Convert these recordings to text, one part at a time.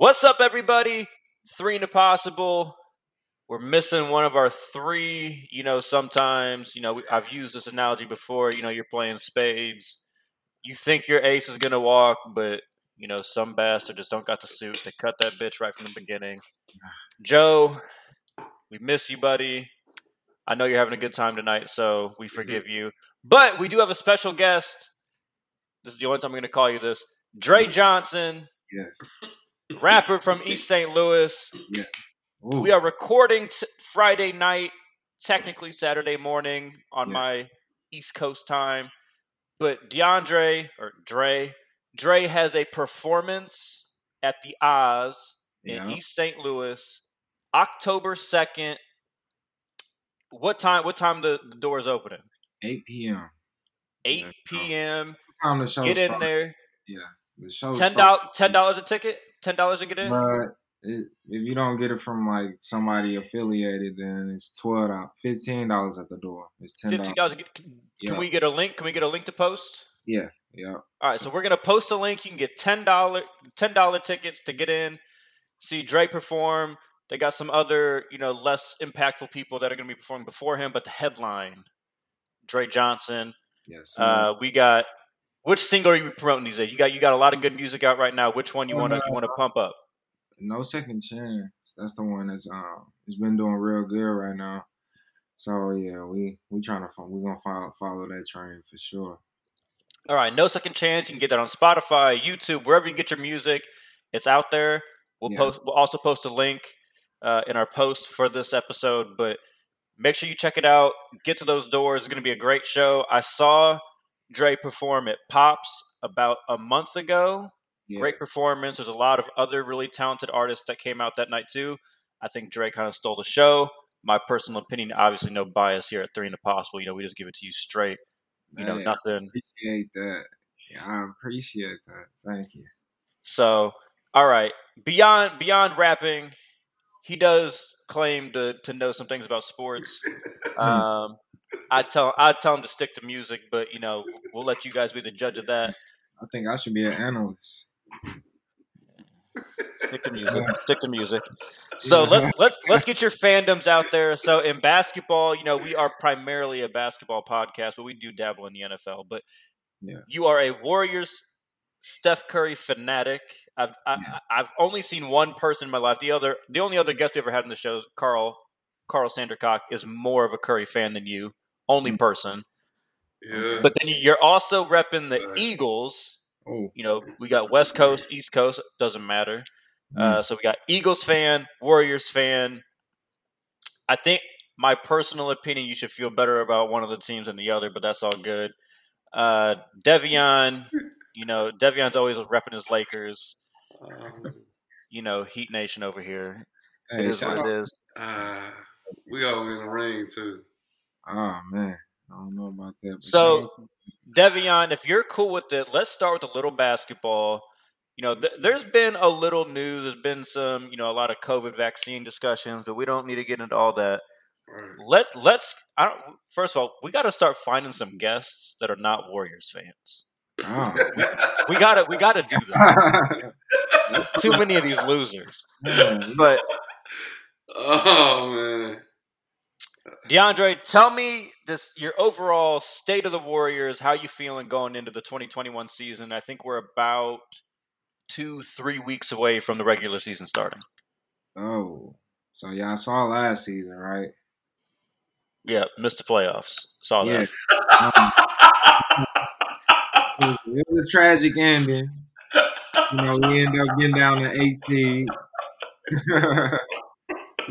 What's up, everybody? Three and possible. We're missing one of our three. You know, sometimes, you know, I've used this analogy before. You know, you're playing spades. You think your ace is going to walk, but, you know, some bastard just don't got the suit. They cut that bitch right from the beginning. Joe, we miss you, buddy. I know you're having a good time tonight, so we mm-hmm. forgive you. But we do have a special guest. This is the only time I'm going to call you this. Dre Johnson, Yes. Rapper from East St. Louis. Ooh, We are recording t- Friday night, technically Saturday morning on Yeah. my East Coast time. But DeAndre or Dre, Dre has a performance at the Oz in yeah. East St. Louis, October second. What time? What time the, the door is opening? 8 p.m. Eight Yeah. p.m. What time the show Get in start? there. Yeah, the show Ten dollars. Ten dollars a ticket. Ten dollars to get in. But it, if you don't get it from like somebody affiliated, then it's twelve dollars, fifteen dollars at the door. It's ten Fifteen dollars. dollars. Can Yeah. we get a link? Can we get a link to post? Yeah, yeah. All right, so we're gonna post a link. You can get ten dollar ten dollar tickets to get in, see Dre perform. They got some other, you know, less impactful people that are gonna be performing before him, but the headline, Dre Johnson. Yes. Uh, we got which single are you promoting these days? You got you got a lot of good music out right now. Which one you wanna you wanna pump up? no second chance. That's the one that's um it's been doing real good right now. So yeah, we we trying to we gonna follow follow that train for sure. All right, no second chance. You can get that on Spotify, YouTube, wherever you get your music. It's out there. We'll Yeah. post. We'll also post a link uh, in our post for this episode. But make sure you check it out. Get to those doors. It's going to be a great show. I saw Dre perform at Pops about a month ago. Yeah. Great performance. There's a lot of other really talented artists that came out that night too. I think Dre kind of stole the show. My personal opinion, obviously, no bias here at Three and the Possible. You know, we just give it to you straight. You know, nothing. appreciate that. Yeah, I appreciate that. Thank you. So, all right, beyond beyond rapping, he does claim to to know some things about sports. Um, I tell I tell him to stick to music, but you know we'll let you guys be the judge of that. I think I should be an analyst. Stick to music. Stick to music. So let's let's let's get your fandoms out there. So in basketball, you know we are primarily a basketball podcast, but we do dabble in the NFL. But Yeah. you are a Warriors Steph Curry fanatic. I've I, Yeah. I- I've only seen one person in my life. The other the only other guest we ever had on the show, Carl Carl Sandercock, is more of a Curry fan than you. Only Mm. person. Yeah. But then you're also repping the Right. Eagles. Oh, You know, we got West Coast, East Coast, doesn't matter. mm, Uh, so we got Eagles fan, Warriors fan. I think my personal opinion, you should feel better about one of the teams than the other, but that's all good. Uh, Devion, you know, Devion's always repping his Lakers. Um, You know, Heat Nation over here. hey, It is what out- it is. uh, we always in the ring too. Oh man, I don't know about that. So- Devion, if you're cool with it, let's start with a little basketball. You know, th- there's been a little news. There's been some, you know, a lot of COVID vaccine discussions, but we don't need to get into all that. Let's let's I don't, first of all we got to start finding some guests that are not warriors fans oh, we gotta we gotta do that too many of these losers but Oh man. Deandre tell me this your overall state of the warriors how you feeling going into the 2021 season i think we're about two three weeks away from the regular season starting oh, so y'all saw last season, right? yeah missed the playoffs saw that Um, it, was, a tragic ending. You know, we end up getting down to eight seed.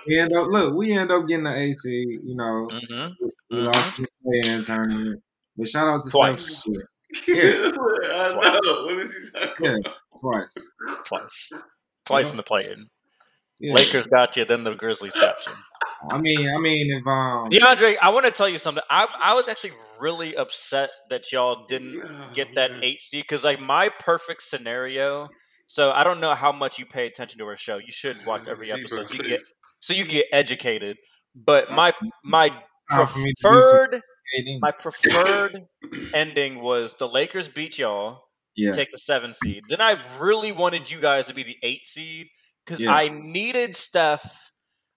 we end up look, we end up getting the eight seed. You know, hmm we Mhm. lost the play-in tournament. But shout out to Twice. Steph Curry. I know. What is he talking Yeah, about? twice. twice twice in the play-in Yeah. lakers got you then the grizzlies got you I mean, I mean, if um, DeAndre, I want to tell you something. I I was actually really upset that y'all didn't Oh, get that man. eight seed because like my perfect scenario. So I don't know how much you pay attention to our show. You should watch every episode. You get so you can get educated. But my my time for me to do some preferred my preferred ending was the Lakers beat y'all. Yeah. take the seven seed. Then I really wanted you guys to be the eight seed because Yeah. I needed Steph.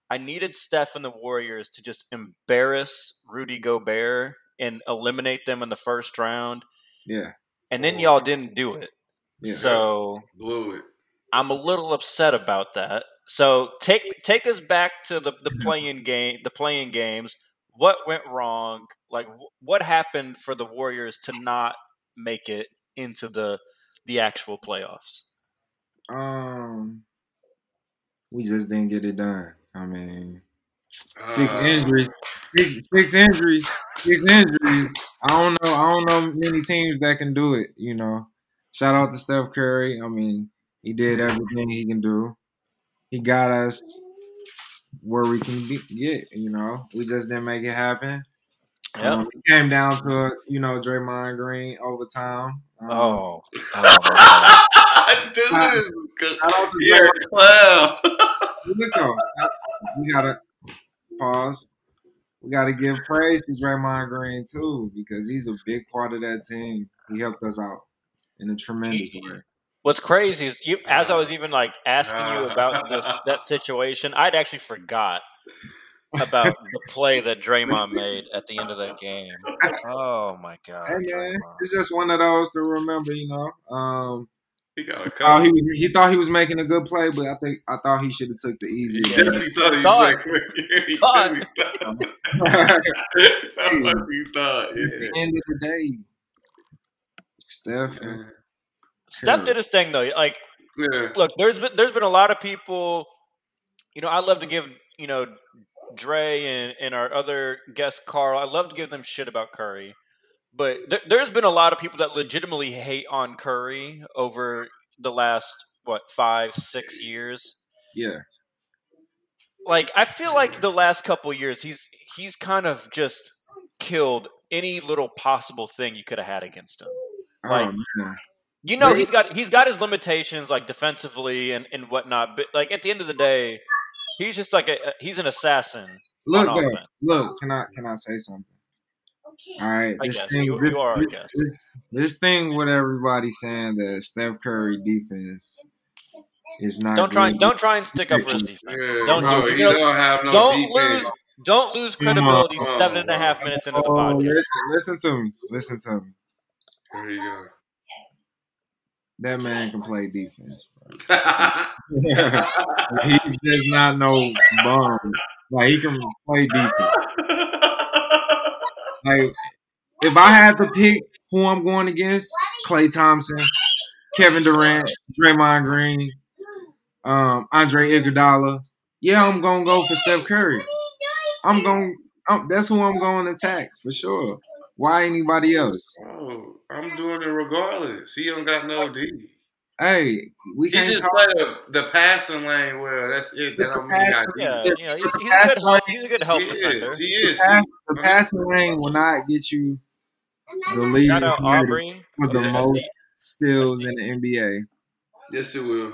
I needed Steph and the Warriors to just embarrass Rudy Gobert and eliminate them in the first round, Yeah. and then y'all didn't do it. Yeah. So Blew it. I'm a little upset about that. So take take us back to the the Mhm. play-in game, the play-in games. What went wrong? Like what happened for the Warriors to not make it into the the actual playoffs? Um, we just didn't get it done. I mean, six Uh, injuries, six six injuries, six injuries. I don't know. I don't know many teams that can do it. You know, shout out to Steph Curry. I mean, he did everything he can do. He got us where we can be, get. You know, we just didn't make it happen. Yep. Um, it came down to you know Draymond Green overtime. Um, oh, oh Dude, this is good. shout out to You're a clown. Look though, we gotta pause. We gotta give praise to Draymond Green too because he's a big part of that team. He helped us out in a tremendous He- way. What's crazy is you, as I was even like asking you about this, that situation, I'd actually forgot about the play that Draymond made at the end of that game. Oh my god! Hey man, Draymond. it's just one of those to remember, you know. Um, He got a oh, he was- he thought he was making a good play, but I think I thought he should have took the He easy. definitely thought he was Thought. like, yeah, he Thought. definitely thought. At That's what he thought. the end of the day, Steph. Yeah. Steph did his thing though. Like, Yeah. look, there's been there's been a lot of people. You know, I love to give you know Dre and, and our other guest Carl. I love to give them shit about Curry, but there, there's been a lot of people that legitimately hate on Curry over the last what five six years. Yeah, Like, I feel like the last couple years he's he's kind of just killed any little possible thing you could have had against him. Oh, like- oh man, You know But he's got he's got his limitations like defensively and, and whatnot, but like at the end of the day, he's just like a he's an assassin. look, on though, look. Can I can I say something? All right, I this guess. thing, You- this, you are, I this- guess. this- this thing with everybody saying that Steph Curry defense is not. Don't try good. don't try and stick up for his defense. Yeah, Don't no, do it. he don't have no Don't defense. Don't lose credibility seven and a half minutes into the Oh, podcast. listen, listen to me. Listen to me. There you go. That man can play defense. He's just not no bum. Like he can play defense. Like if I had to pick who I'm going against, Klay Thompson, Kevin Durant, Draymond Green, um, Andre Iguodala. Yeah, I'm gonna go for Steph Curry. I'm going. I'm, that's who I'm going to attack for sure. Why anybody else? oh, I'm doing it regardless. He don't got no D. Hey, we He can't just talk. play the, the passing lane well. That's it. That don't mean he got D. Yeah, Yeah. you know, he's, he's a good help. He's a good help He defender. is. He The, is. pass, the passing lane will not get you the lead Shout out with Aubrey. the Yes. most steals in the NBA. Yes, it will.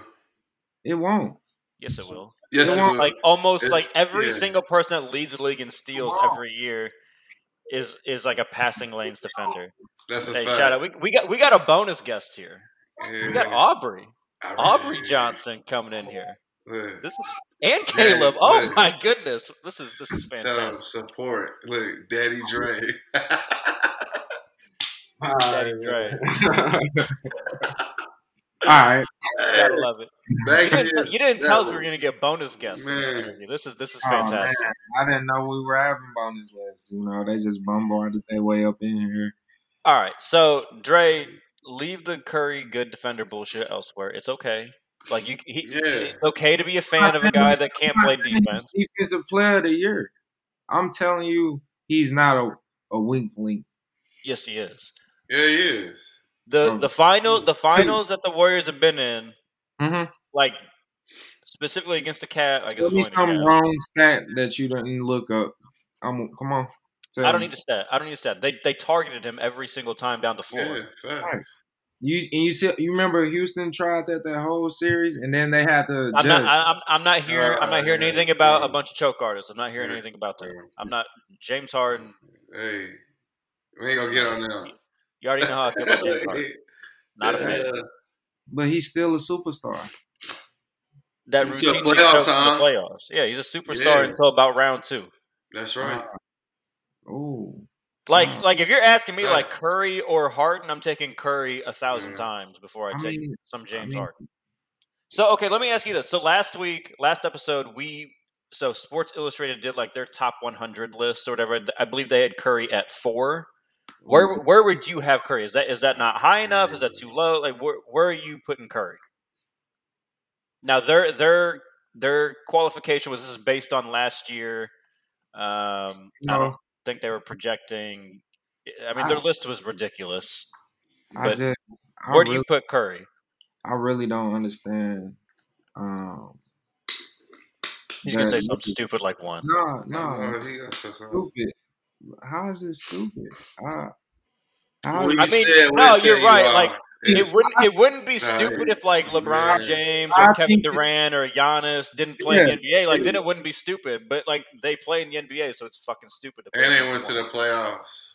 It won't. Yes, it will. Yes, it Come on, will. Like almost It's- like every yeah. single person that leads the league in steals every year is is like a passing lanes defender. That's a Hey, fact. shout out. We, we got we got a bonus guest here. Yeah. We got Aubrey. I Aubrey really- Johnson coming in here. Yeah. This is and Caleb. Yeah, Oh yeah. my goodness, this is this is Tell him fantastic. support. Look, Daddy Dre. Daddy Dre. All right. Gotta love it. You didn't, tell- you didn't tell us we were gonna get bonus guests. this Man. This is this is Oh, fantastic. I didn't know we were having bonus guests. You know, they just bombarded their way up in here. All right, so Dre, leave the Curry good defender bullshit elsewhere. It's okay. Like you, he, Yeah. it's okay to be a fan of a guy that can't play defense. Defensive player of the year. I'm telling you, he's not a, a wink link. Yes, he is. Yeah, he is. the Oh. The final, the finals that the Warriors have been in, Mm-hmm. Like specifically against the Cat. I guess Tell me some the wrong stat that you didn't look up. I'm, come on. Tell I don't me. need to stat. I don't need to stat. They they targeted him every single time down the floor. Yeah, facts. You and you see, you remember Houston tried that that whole series, and then they had to I'm judge. not. I, I'm. I'm not here. I'm not hearing Uh, anything about yeah. a bunch of choke artists. I'm not hearing Yeah. anything about them. I'm not. James Harden. Hey, we ain't gonna get on them. You already know how I feel about James Harden. Not a fan. Yeah. but he's still a superstar. That Until routine playoffs, in huh? the playoffs. Yeah, he's a superstar Yeah. until about round two. That's right. Oh, Like, Wow. like if you're asking me, like Curry or Harden, I'm taking Curry a thousand Yeah. times before I I take mean- some James mean- Harden. So, okay, let me ask you this. So last week, last episode, we so Sports Illustrated did like their top 100 list or whatever. I believe they had Curry at four. Where where would you have Curry? Is that is that not high enough? Is that too low? Like where where are you putting Curry? Now their their their qualification was this is based on last year. Um, I don't think they were projecting. I mean, their I- list was ridiculous. I But just, I Where do you put Curry? I really don't understand. Um, He's gonna say something stupid like one. No, no, No, he got so- so- stupid. How is it stupid? Uh, how What is you I mean, said, no, you're right, are. like, It wouldn't. It wouldn't be stupid if like LeBron. James or Kevin Durant or Giannis didn't play Yeah. in the NBA. Like then it wouldn't be stupid. But like they play in the NBA, so it's fucking stupid. To play and they went to the playoffs.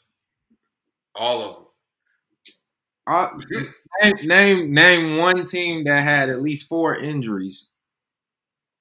All of them. uh, name, name name one team that had at least four injuries.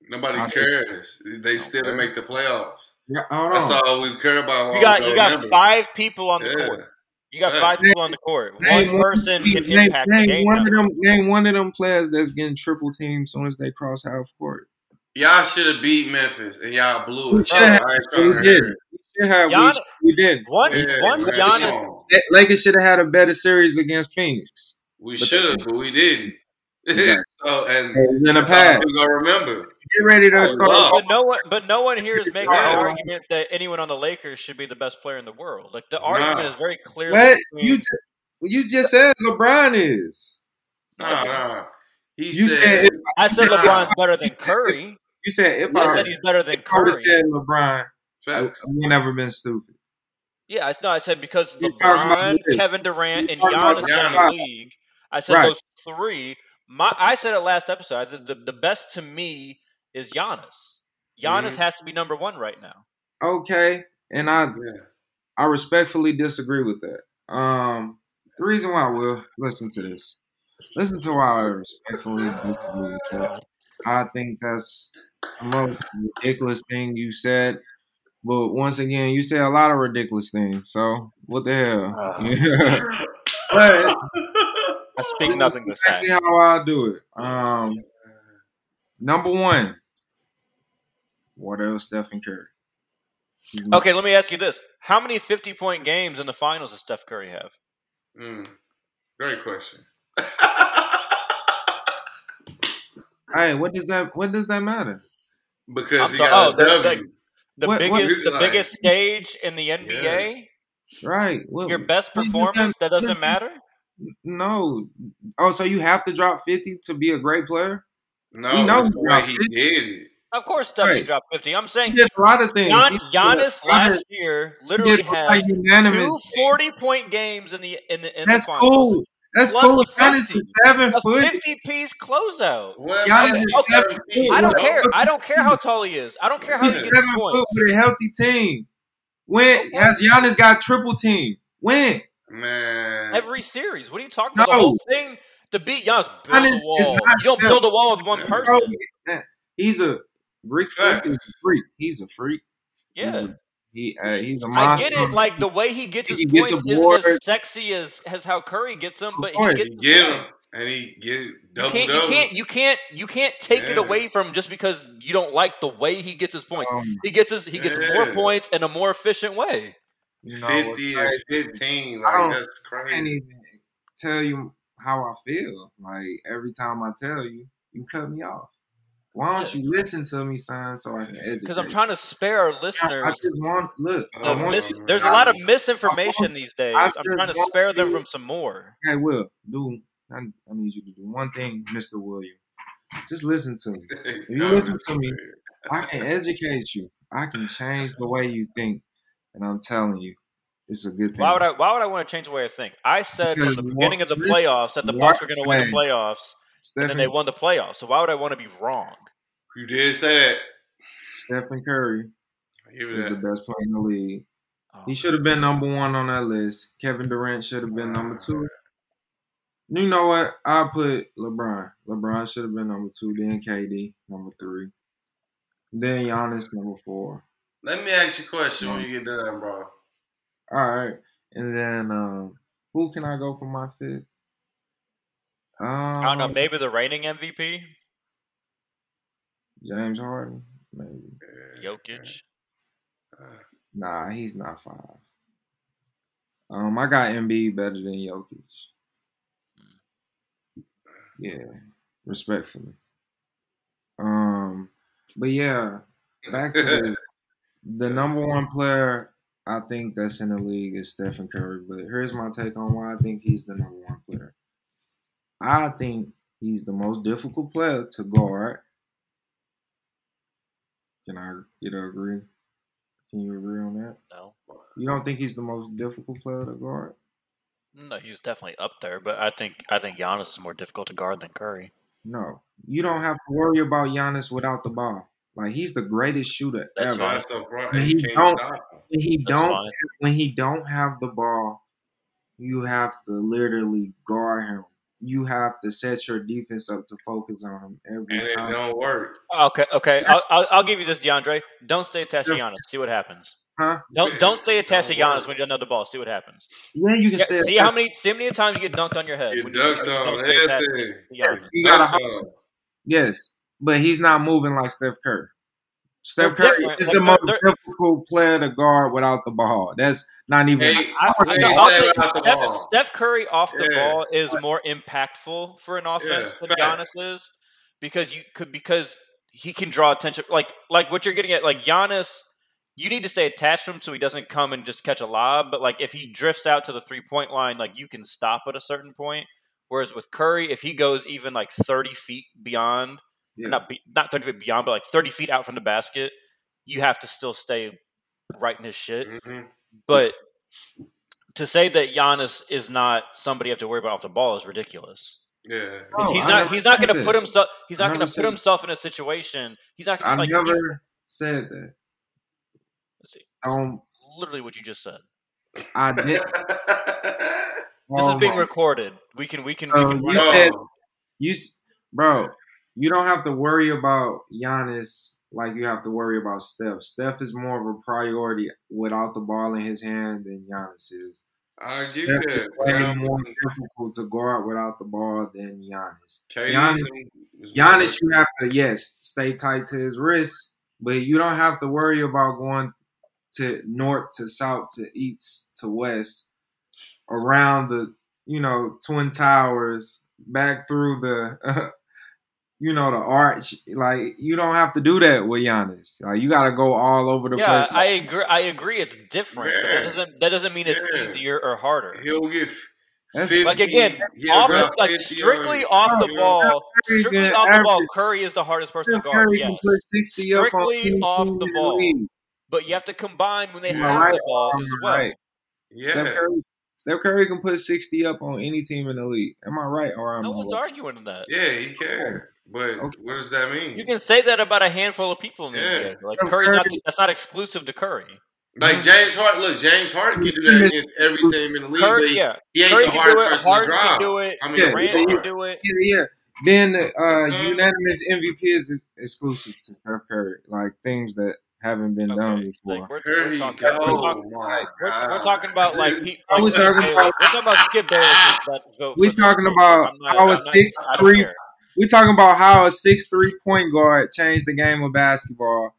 Nobody I- cares. They still didn't make the playoffs. Yeah, hold That's all we care about. You got you got remember. five people on the court. You got Yeah. five people on the court. Name One person can name, impact the name game. one now. of them. Name one of them players that's getting triple teamed as soon as they cross half court. Y'all should have beat Memphis and y'all blew it. have. We did. We, should have, we, Gian- we didn't. Once Yeah, once man, Giannis come on. La- Lakers should have had a better series against Phoenix. We should have, but we didn't. Exactly. so and in the past. we gonna remember. Get ready to Oh, start. wow. But no one, but no one here is making Yeah. the argument that anyone on the Lakers should be the best player in the world. Like the argument Nah. is very clearly. What between- you just, you just said LeBron is. Nah, nah. He You said, said if- I said Nah. LeBron's better than Curry. You said if I I, said he's better than if I Curry. said LeBron, I, I facts. would never been stupid. Yeah, I no, I said because You're LeBron. Kevin Durant, and You're talking Giannis about in the league. I said Right. those three. My, I said it last episode. I said the, the best to me is Giannis. Giannis Mhm. has to be number one right now. Okay, and I Yeah. I respectfully disagree with that. Um, the reason why I will listen to this, listen to why I respectfully disagree with that. I think that's the most ridiculous thing you said. But once again, you say a lot of ridiculous things. So what the hell? Uh. but I speak nothing is but exactly how I do it. Um, number one, what else? Stephen Curry. He's Okay, let me ask you this: How many fifty-point games in the finals does Steph Curry have? Mm. Great question. Hey, what does that? What does that matter? because he so- got oh, a that's W. The What- what- biggest, the Like- biggest stage in the NBA. Right. What, Your best performance. That doesn't matter. No. Oh, so you have to drop fifty to be a great player? No, He knows it's the way he it. did it. Of course, Steph can Right. drop fifty. I'm He saying did a lot of things. Gian, Giannis last year literally did has like unanimous. two 40 point games in the in the in That's the cool. That's Plus cool. a Giannis is seven A foot. 50 piece closeout. What Giannis is the seven seven feet? I don't Well, care. I don't care how tall he is. I don't care how He's he seven gets foot with a healthy team. When has Giannis got triple team? When? Man, Every series. What are you talking about? The whole thing to beat Giannis, build Giannis a is wall. not You don't build a wall with one Bro, Bro, person. he's a Greek freak. is a freak. He's a freak. He's Yeah. a, he uh, he's a I monster. I get it. Like the way he gets He his can get points isn't as sexy as, as how Curry gets them, but he gets he get point. him and he get You double can't, you can't, you can't, you can't take it away from him just because you don't like the way he gets his points. Um, He gets his, he gets more points in a more efficient way. you know, Fifty and crazy? fifteen, I don't- like that's I can't crazy. even tell you how I feel. Like every time I tell you, you cut me off. Why don't you listen to me, son, so I can educate? Because I'm trying to spare our I, listeners. I just want look. the Oh, want mis- man. there's a lot of misinformation these days. I I'm trying to want spare them from some more. Hey, Will, do I, I need you to do one thing, Mister William. Just listen to me. you listen to me, I can educate you. I can change the way you think, and I'm telling you, it's a good thing. Why would I? Why would I want to change the way I think? I said from the beginning of the playoffs that the Bucks were going to win the hey, playoffs, and then they won the playoffs. So why would I want to be wrong? You did say that. Stephen Curry I give is it the best player in the league. Oh, He should have been number one on that list. Kevin Durant should have been number two. You know what? I'll put LeBron. LeBron should have been number two, then KD, number three. Then Giannis, number four. Let me ask you a question when you get done, bro. All right. And then um, who can I go for my fifth? Um, I don't know. Maybe the reigning MVP, James Harden, maybe. Jokic. Nah, he's not five. Um, I got Embiid better than Jokic. Yeah, respectfully. Um, but yeah, back to the, the number one player I think that's in the league is Stephen Curry. But here's my take on why I think he's the number one player. I think he's the most difficult player to guard. Can I get a agree? Can you agree on that? No, You don't think he's the most difficult player to guard? no, he's definitely up there. But I think I think Giannis is more difficult to guard than Curry. No. You don't have to worry about Giannis without the ball. Like he's the greatest shooter That's ever. fine. So. When You he don't- When he That's don't fine. when he don't have the ball, you have to literally guard him. You have to set your defense up to focus on him every And it don't work. Okay, okay. I'll, I'll, I'll give you this, DeAndre. Don't stay attached to Giannis. See what happens. Huh? Don't don't stay attached to Don't Giannis work. when you don't know the ball. See what happens. Yeah, you can Yeah, stay. see how many see how many times you get dunked on your head. You dunked don't on stay attached everything. to You gotta Yes, but he's not moving like Steph Curry. Steph Curry different. is Like, the they're- most they're- difficult player to guard without the ball. That's not even. Hey, I, What I, do I'll say say about the Steph, ball? Steph Curry off the Yeah. ball is more impactful for an offense Yeah, than facts. Giannis is because you could because he can draw attention. Like like what you're getting at, like Giannis, you need to stay attached to him so he doesn't come and just catch a lob. But like if he drifts out to the three point line, like you can stop at a certain point. Whereas with Curry, if he goes even like thirty feet beyond, Yeah. not be, not thirty feet beyond, but like thirty feet out from the basket, you have to still stay right in his shit. Mhm. But to say that Giannis is not somebody you have to worry about off the ball is ridiculous. Yeah. Oh, he's I not. He's not going to put himself. He's not going to put himself in a situation. He's not. I Gonna, like, never said that. let's see, Um, literally what you just said. I did. This Oh is being recorded. We can. We can. We Um, can. you run said- Oh, You, bro, you don't have to worry about Giannis like you have to worry about Steph. Steph is more of a priority without the ball in his hand than Giannis is. I give you that. way more difficult to guard without the ball than Giannis. Giannis- is Giannis, you have to yes stay tight to his wrist, but you don't have to worry about going to north to south to east to west around the you know twin towers back through the you know the arch. Like you don't have to do that with Giannis. Like you got to go all over the Yeah, place. I agree. I agree. It's different. Yeah. that doesn't. That doesn't mean it's easier or harder. He'll get 50. Like again, he'll off the, like strictly on off the ball, strictly can off the ball. Curry is the hardest person to guard. Curry Yes, sixty Strictly off the ball. but you have to combine when they Am I have right the ball as well. right? Steph Yeah. Curry, Steph Curry can put sixty up on any team in the league. Am I right or am No I one's wrong? arguing with that. Yeah, he can. But Okay. what does that mean? You can say that about a handful of people in the Yeah. NBA. Like Curry's not. Curry- That's not exclusive to Curry. like James Harden. Look, James Harden can do that against every team in the league, but Curry, he, yeah. he ain't Curry the can hardest do person to Harden can drop. do it. I mean, Yeah, Durant yeah. can do it. Yeah, yeah. Then the uh, Mhm. unanimous MVP is exclusive to Steph Curry. Like things that haven't been done before. like we're, Here we're he talking. go. We're talking, my we're, we're talking about like pe- Are we're talking about, we're talking about Skip Bayless. That we're talking about I'm not- how a I'm not- six three- care. we talking about how a six three point guard changed the game of basketball,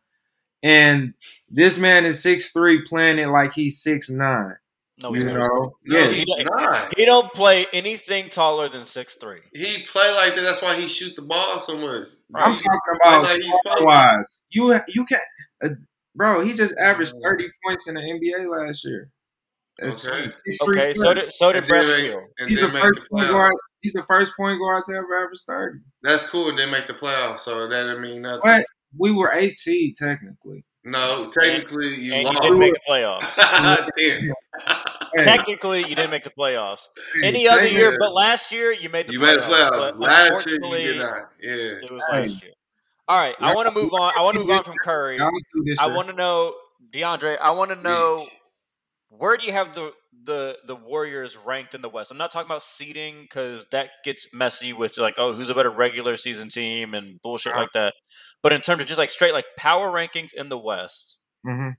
and this man is six three playing it like he's six nine. No, You know, No, yes. he's He- not. He don't play anything taller than six three. He play like that. That's why he shoot the ball so much. I'm He- talking about like he's supposed to. wise. You you can't, uh, bro. He just averaged thirty points in the NBA last year. That's Okay. six three Okay, so did so did And Bradley Beal. He's then the make first point guard. He's the first point guard to ever average thirty. That's cool, and then make the playoffs. So that didn't mean nothing. But we were eight seed technically. No, technically you And you didn't make the playoffs. Ten. Technically, you didn't make the playoffs. hey, Any other technically- year, but last year you made the You playoffs. made the playoffs. Last year you did not. Yeah. It was Hey. last year. All right, I want to move on. I want to move on from Curry. Y'all was two this I want to know, DeAndre. I want to know where do you have the the the Warriors ranked in the West. I'm not talking about seeding because that gets messy with like, oh, who's a better regular season team and bullshit Uh-huh. like that. But in terms of just like straight like power rankings in the West, hmm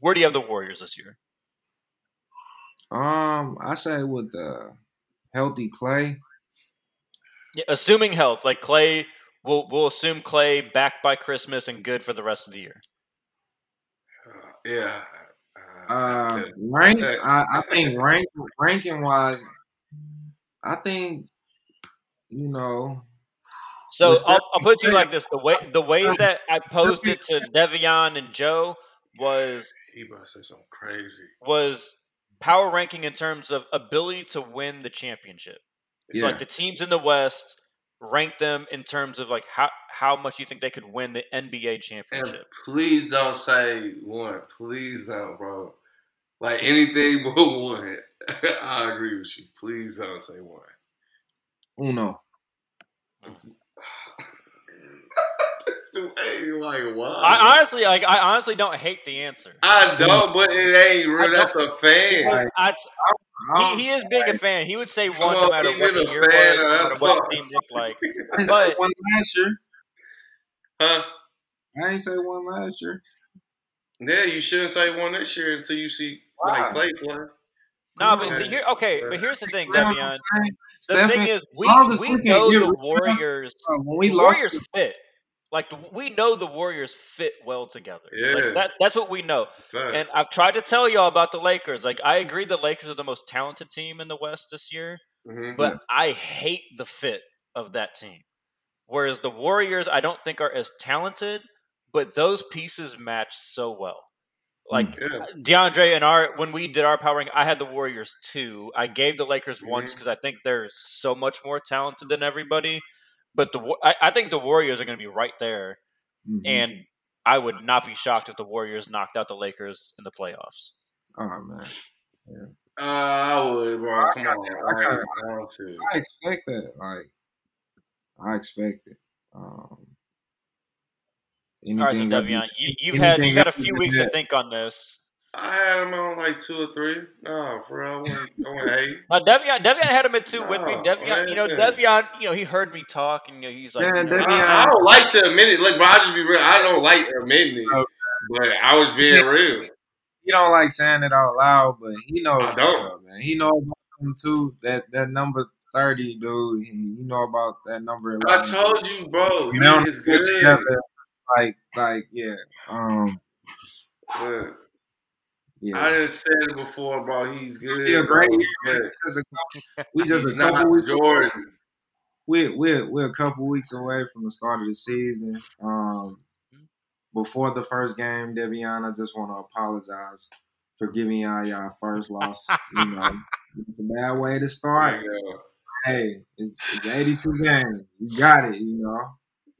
where do you have the Warriors this year? Um, I say with the healthy Klay. Yeah, assuming health, like Klay, we'll we'll assume Klay back by Christmas and good for the rest of the year. Uh, yeah. Uh, okay. ranked, I, I think rank ranking wise, I think you know So I'll, I'll put you like this: the way the way that I posed it to Devion and Joe was he about to say something crazy. was power ranking in terms of ability to win the championship. It's Yeah. like the teams in the West rank them in terms of like how how much you think they could win the NBA And championship. please don't say one. Please don't, bro. Like anything but one. I agree with you. Please don't say one. Uno. Mm. Hey, like why? I honestly like I honestly don't hate the answer. I don't, but it ain't real. That's a fan. I, I he, he is big a fan. He would say one no matter keep what the a year was, no matter what the team looked like. I say but- one last year. Huh? I ain't say one last year. Yeah, you shouldn't say one this year until you see Why? like Klay play. No, Come but see, here okay, but here's the thing, You Devion. The Stephen, thing is, we we we know the rid of us- Warriors. when we the lost, Warriors fit. Like the, we know the Warriors fit well together. Yeah. Like, that that's what we know. And I've tried to tell y'all about the Lakers. Like I agree, the Lakers are the most talented team in the West this year, Mhm. but I hate the fit of that team. Whereas the Warriors, I don't think are as talented, but those pieces match so well. Like Yeah. DeAndre and our when we did our powering, I had the Warriors two. I gave the Lakers one Mhm. just because I think they're so much more talented than everybody. But the I, I think the Warriors are going to be right there, Mhm. and I would not be shocked if the Warriors knocked out the Lakers in the playoffs. oh man, Uh, I would, bro. I Come got- on. I I, got- I want. I expect that. Like, I expect it. Um, All right, so anything Devion, you, you've had you've had a few can weeks to think on this. I had him on like two or three. No, for real. I wouldn't, I wouldn't hate. Uh, Devion, Devion had him at two with me. No, Devion, you know, man. Devion, you know, he heard me talk, and you know, he's like, Yeah, you know, Devion- I, I don't like to admit it. Look, bro, I just be real. I don't like admitting it, Okay. but I was being real. He don't like saying it out loud, but he knows I what's don't. up, man. He knows about him too. That that number thirty, dude. You know about that number eleven. I told you, bro. You know, don't is get good. together. Like, like, yeah, um, Look, yeah. I done said it before, bro. He's good. Yeah, Just we just he's a couple weeks Jordan. we're, we're we're a couple weeks away from the start of the season. Um, before the first game, Devion, I just want to apologize for giving y'all y'all first loss. you know, it's a bad way to start. Yeah. Hey, it's it's 82 games. You got it. You know,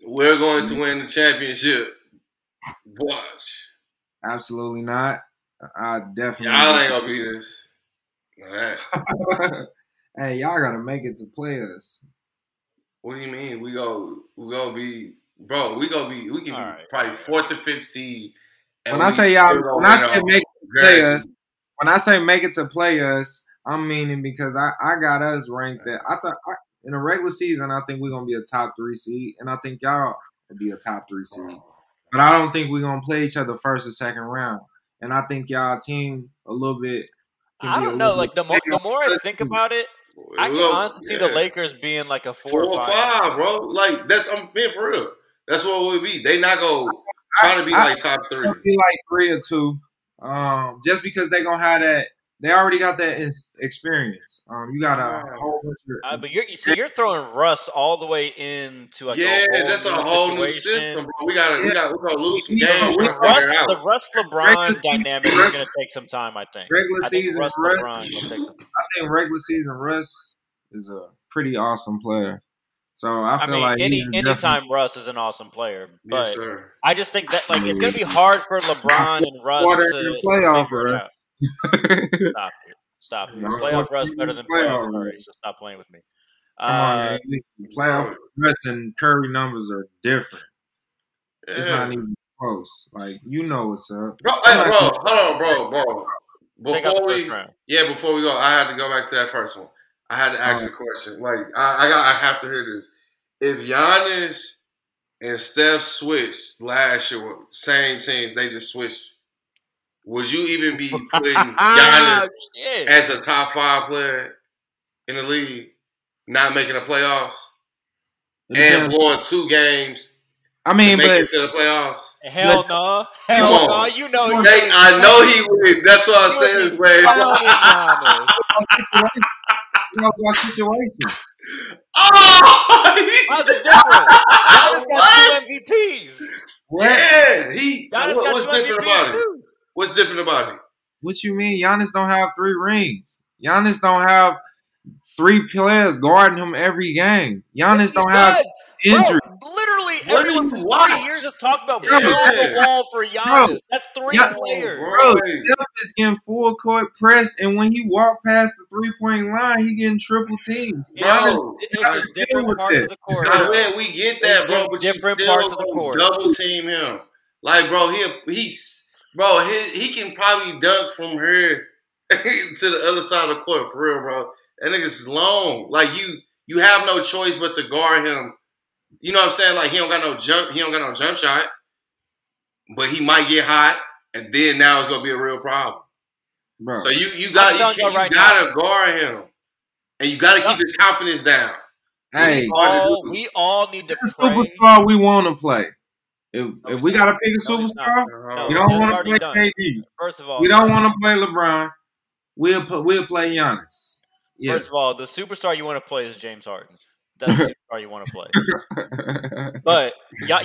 We're going to win the championship. Watch. absolutely not. I definitely. Y'all ain't gonna beat us. Now that. hey, y'all gotta make it to players. What do you mean? We go. We gonna be, bro. We gonna be. We can All be right. probably fourth to fifth seed. and When I say y'all, when I win say on make grassy. players, when I say make it to play us, I'm meaning because I, I got us ranked that I thought I, in the regular season I think we're gonna be a top three seed, and I think y'all will be a top three seed. Oh. But I don't think we're gonna play each other first or second round, and I think y'all team a little bit. can I don't know. Like the more the more I think about it, I can Look, honestly see the Lakers being like a four, four or or five. five, bro. Like that's I'm being for real. That's what we'll be. They not go trying to be I- like top three. Be like three or two, um, just because they gonna have that. They already got that experience. Um, you got a whole bunch of Uh, but you're you see, you're throwing Russ all the way into like yeah, a whole that's a new whole new situation. system, bro. We gotta, we got, we gonna lose some We- games we- The trying Russ, out. the Russ LeBron Regular dynamic season- is going to take some time, I think. regular I think season. Russ Russ, LeBron take some. I think regular season Russ is a pretty awesome player. So I I feel mean, like any anytime Russ is an awesome player, but yes. I just think that like it's going to be hard for LeBron and Russ Quarter to, in the to playoff, figure it out. Stop it. Stop it. No, playoff quarter Russ better than playoff, playoff Curry, Russ. so stop playing with me. Come on, Uh, man. Playoff Russ and Curry numbers are different. It's not even close. Like you know what's up. Bro, hey, bro, hold on, bro, bro. Take out the Before we, round. yeah, before we go, I had to go back to that first one. I had to ask a question. Like, I, I got, I have to hear this. If Giannis and Steph switched last year, same teams, they just switched. Would you even be putting Giannis as a top five player in the league, not making the playoffs, It and depends. blowing two games I to mean, make but it to the playoffs? Hell But- no. Hell on. no. You know he They, I know he would. That's what I'm saying. Is way. Giannis. you know, our situation. Oh, How's different? Giannis got two MVPs. yeah, he. What- what's different MVPs about it? too. What's different about it? What you mean? Giannis don't have three rings. Giannis don't have three players guarding him every game. Giannis Yes, don't have does. injury. Bro, literally, What do everyone you for watch? three years has talked about Yeah. build the wall for Giannis. That's three Yeah. players. Bro. Bro, Right. Steph is getting full court press, and when he walked past the three point line, he getting triple teams. It's Bro, just, it's just deal different parts it. of the court. I bro. mean, we get that, It's bro, but different you still parts of the court. double team him. Like, bro, he he's bro, he he can probably dunk from here to the other side of the court for real, bro. That nigga's long. Like you, you have no choice but to guard him. You know what I'm saying? Like he don't got no jump. He don't got no jump shot, but he might get hot, and then now it's gonna be a real problem. Bro, So you you got you, can, you you right gotta guard him, and you gotta keep his confidence down. hey, We all, we all need to it's a pray. superstar we want to play. If, No, if we gotta pick a No, superstar, Uh-huh. we don't want to play done. KD. First of all, We don't want to play LeBron. We'll put, we'll play Giannis. Yeah. First of all, the superstar you want to play is James Harden. That's the superstar you want to play. But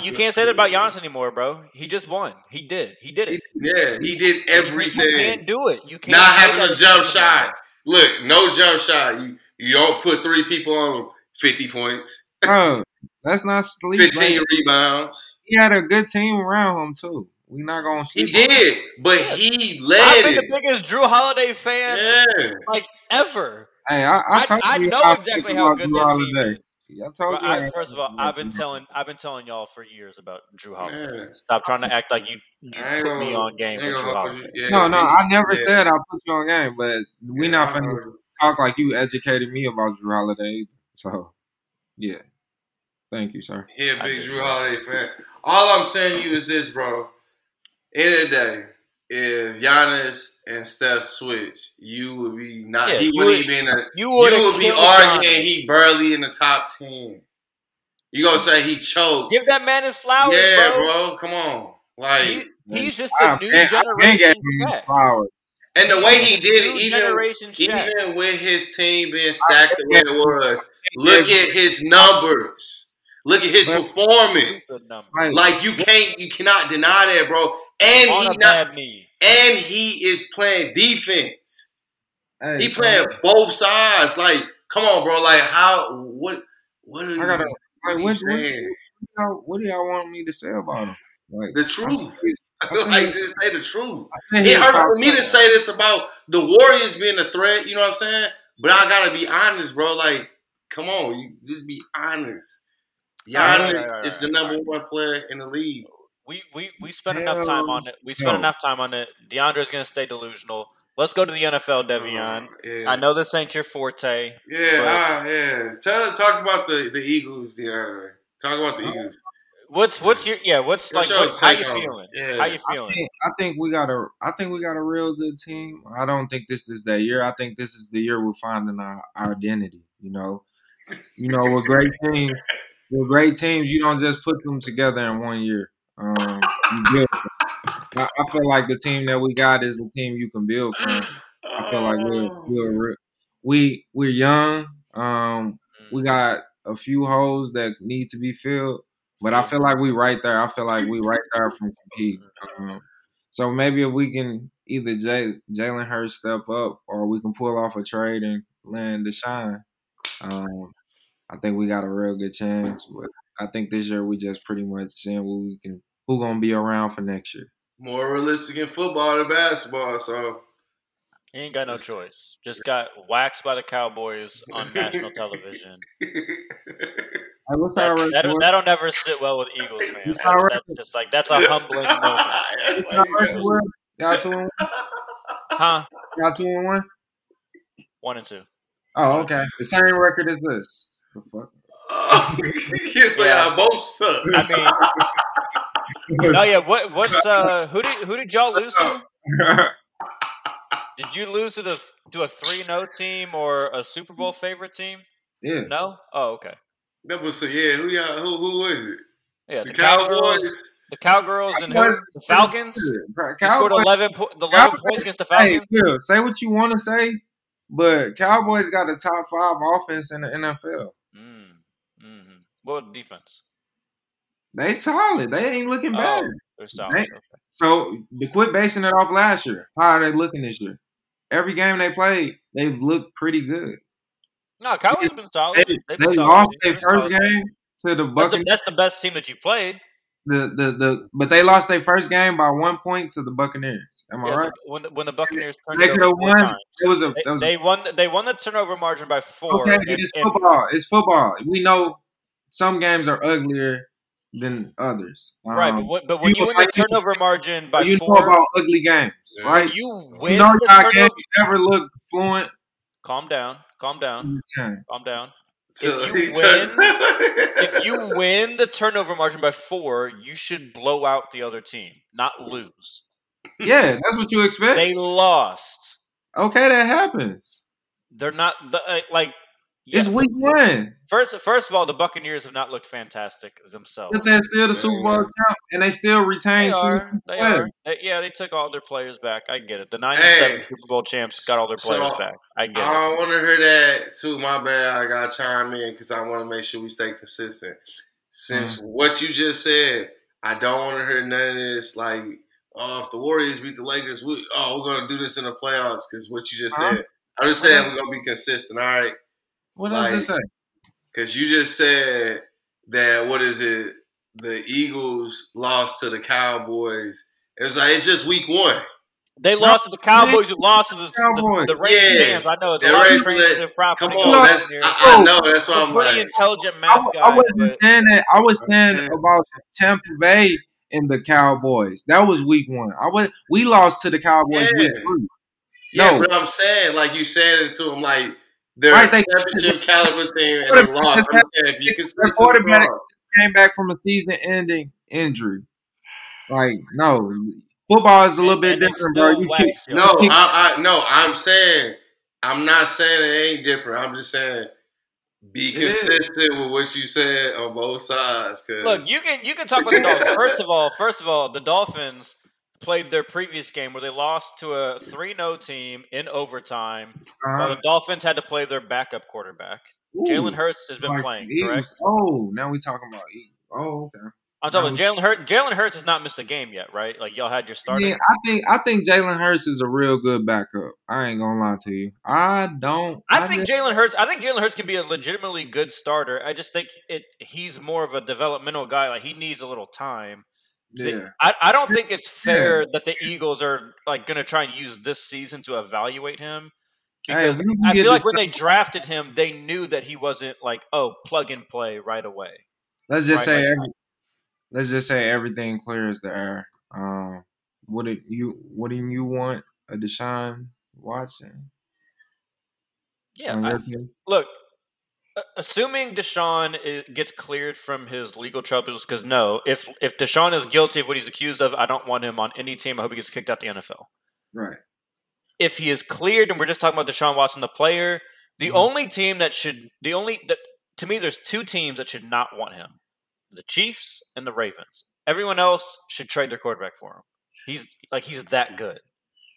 you can't say that about Giannis anymore, bro. He just won. He did. He did it. Yeah, he did everything. You everything. can't do it. You can't. Not having a jump shot. Look, no jump shot. You you don't put three people on him. Fifty points, Bro, let's not sleep. fifteen Like, rebounds. he had a good team around him too. We not gonna He sleep. on did, but Yes. he I've led been the biggest Jrue Holiday fan Yeah, like ever. Hey, I, I I, told I know how exactly how good Jrue that team is. I told you. I, how first of all, I've been telling I've been telling y'all for years about Jrue Holiday. Yeah. Stop trying to act like you, you put me gonna- on game for Jrue Holiday. you. Yeah, No, no, he- I never yeah. said I put you on game, but we Yeah, not I finna talk like you educated me about Jrue Holiday. So, yeah. Thank you, sir. He a I big. Jrue Holiday fan. All I'm saying to you is this, bro. End of the day, if Giannis and Steph switch, you would be not. Yeah, he you wouldn't would- even. A, You you would would be arguing Giannis. he barely in the top ten. You gonna say he choked? Give that man his flowers, yeah, bro. bro. Come on, like, He, he's just I a new been- I been generation gave him his Shaq. flowers. and the way he did it, even even with his team being stacked the way it was, look at his numbers. Look at his But- performance. Like, Like you can't, you cannot deny that, bro. And On he not, and he is playing defense. hey, He so playing both sides. Like, come on, bro. Like, how? What? What are I gotta- what like, you what, what, what do y'all want me to say about him? Like The truth. I like, just say the truth. It he's hurts for me to say this about the Warriors being a threat. You know what I'm saying? But I gotta be honest, bro. Like, come on, you just be honest. Giannis All right, all right, is the number one player in the league. We we we spent enough time on it. We spent no. enough time on it. DeAndre's gonna stay delusional. Let's go to the NFL, Devion. Uh, yeah. I know this ain't your forte. Yeah, But- ah, yeah. Tell talk about the the Eagles, DeAndre. Talk about the Eagles. What's what's your yeah? What's What's like? What, how take you on feeling? Yeah. How you I feeling? think, I think we got a I think we got a real good team. I don't think this is that year. I think this is the year we're finding our, our identity. You know, you know, with great teams, with great teams, you don't just put them together in one year. Um, you build them. I, I feel like the team that we got is the team you can build from. I feel like we're, we're we we're young. Um, we got a few holes that need to be filled, but I feel like we right there. I feel like we right there from competing. Um, so maybe if we can either Jay, Jalen Hurts step up, or we can pull off a trade and land Deshaun, um, I think we got a real good chance. But I think this year we just pretty much seeing what we can, who gonna be around for next year. More realistic in football than basketball, so He ain't got no choice. Just got waxed by the Cowboys on national television. Hey, what's our That, record? that'll, that'll never sit well with Eagles fans. It's That's, that's just like that's a humbling moment, What's our record? Y'all two and one? huh? Y'all two and one. One and two. Oh, okay. The same record as this. The fuck? Oh, you say Yeah. I both suck. I mean, no, yeah. What? What's uh? Who did who did y'all lose to? Did you lose to the to a three no team or a Super Bowl favorite team? yeah. No. Oh, okay. That was so yeah. Who y'all? Who who was it? Yeah, The, the, Cowgirls, Cowboys. the Cowgirls, and who? The Falcons. They scored eleven po- the eleven Cowboys- points against the hey, Falcons. Phil, say what you want to say, but Cowboys got the top five offense in the NFL. Mm, hmm What defense? They solid. They ain't looking bad. Oh, they're solid. They- Okay. So they quit basing it off last year. How are they looking this year? Every game they played, they've looked pretty good. No, Cowboys have been solid. They, They've been they solid. lost their first solid. game to the That's the, that's the best team that you played. The, the the but they lost their first game by one point to the Buccaneers. Am I Yeah, right? When the, when the Buccaneers turned They could have won. times. It was a They, was they won. They won the turnover margin by four. okay. and- it's and- football. It's football. We know some games are uglier than others. right, but, Um, what, but when you- you win the turnover margin by you know about ugly games, Yeah. right? you You win know the turnover. games never look fluent. Calm down. Calm down. I'm just saying. Calm down. So If you win- If you win the turnover margin by four, you should blow out the other team, not lose. Yeah, that's what you expect. They lost. okay, that happens. They're not uh, like. Yeah, It's week one, first, first first of all, the Buccaneers have not looked fantastic themselves. but they're still the Super Bowl champ, and they still They retain. are. They are. They- yeah, they took all their players back. I get it. The '97 Hey, Super Bowl champs got all their so, players back. I get I it. don't want to hear that too. My bad. I got to chime in because I want to make sure we stay consistent. Since Mm-hmm. what you just said, I don't want to hear none of this. Like, oh, if the Warriors beat the Lakers, we, oh, we're gonna do this in the playoffs because what you just Huh? said. I'm just saying we're gonna be consistent. All right. What does Like- it say? Because you just said that what is it? The Eagles lost to the Cowboys. It was like it's just week one. They lost to the Cowboys. Who lost to the, Cowboys. the, the reigning Yeah. I know it's They a lot of raised transitive Come on, that's here. I, I know. That's why I'm pretty like, intelligent I, math I guy, wasn't but saying that. I was saying Okay. about Tampa Bay and the Cowboys. That was week one. I was. We lost to the Cowboys Yeah. week three. yeah, No. but I'm saying like you said it to them like they're Right, a they- championship caliber team and Quarterback they lost. I'm saying if you can their quarterback- Came back from a season-ending injury. Like no, football is a little bit And different, bro. still You waxed. No, kick- I, I no, I'm saying I'm not saying it ain't different. I'm just saying be consistent with what you said on both sides. Cause look, you can you can talk about the Dolphins. First of all, first of all, the Dolphins played their previous game where they lost to a 3-0 team in overtime. While uh, the Dolphins had to play their backup quarterback. ooh, Jalen Hurts has been playing, Eagles. correct? Oh, now we're talking about Eagles. Oh, okay. I'm talking about Jalen Hurts. Jalen Hurts has not missed a game yet, right? Like y'all had your I, starting. mean, I think I think Jalen Hurts is a real good backup. I ain't gonna lie to you. I don't. I think just- Jalen Hurts. I think Jalen Hurts can be a legitimately good starter. I just think it. He's more of a developmental guy. Like he needs a little time. The- yeah. I, I don't think it's fair that the Eagles are like going to try and use this season to evaluate him because can I feel like when they drafted him, they knew that he wasn't like oh plug and play right away. Let's just Right, say like- every, let's just say everything clears the air. Um, what did you do you want a Deshaun Watson? Yeah, I- look, assuming Deshaun gets cleared from his legal troubles, because no, if if Deshaun is guilty of what he's accused of, I don't want him on any team. I hope he gets kicked out the NFL. right. If he is cleared, and we're just talking about Deshaun Watson, the player, the Mhm. only team that should, the only that to me, there's two teams that should not want him: the Chiefs and the Ravens. Everyone else should trade their quarterback for him. He's like he's that good.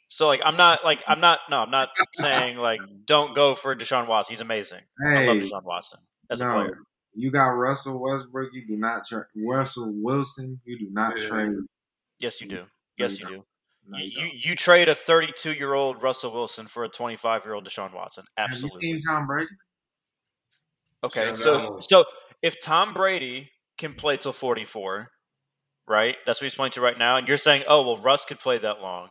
So like I'm not like I'm not no I'm not saying like don't go for Deshaun Watson. He's amazing. I love Deshaun Watson as a player. you got Russell Westbrook. You do not trade Russell Wilson. You do not Yeah. trade. Yes, you do. Yes, you you do. No, You, you you trade a 32 year old Russell Wilson for a 25 year old Deshaun Watson. Have Absolutely. you seen Tom Brady? Okay, Sam so so if Tom Brady can play till 44, right? That's what he's playing to right now, and you're saying, oh well, Russ could play that long.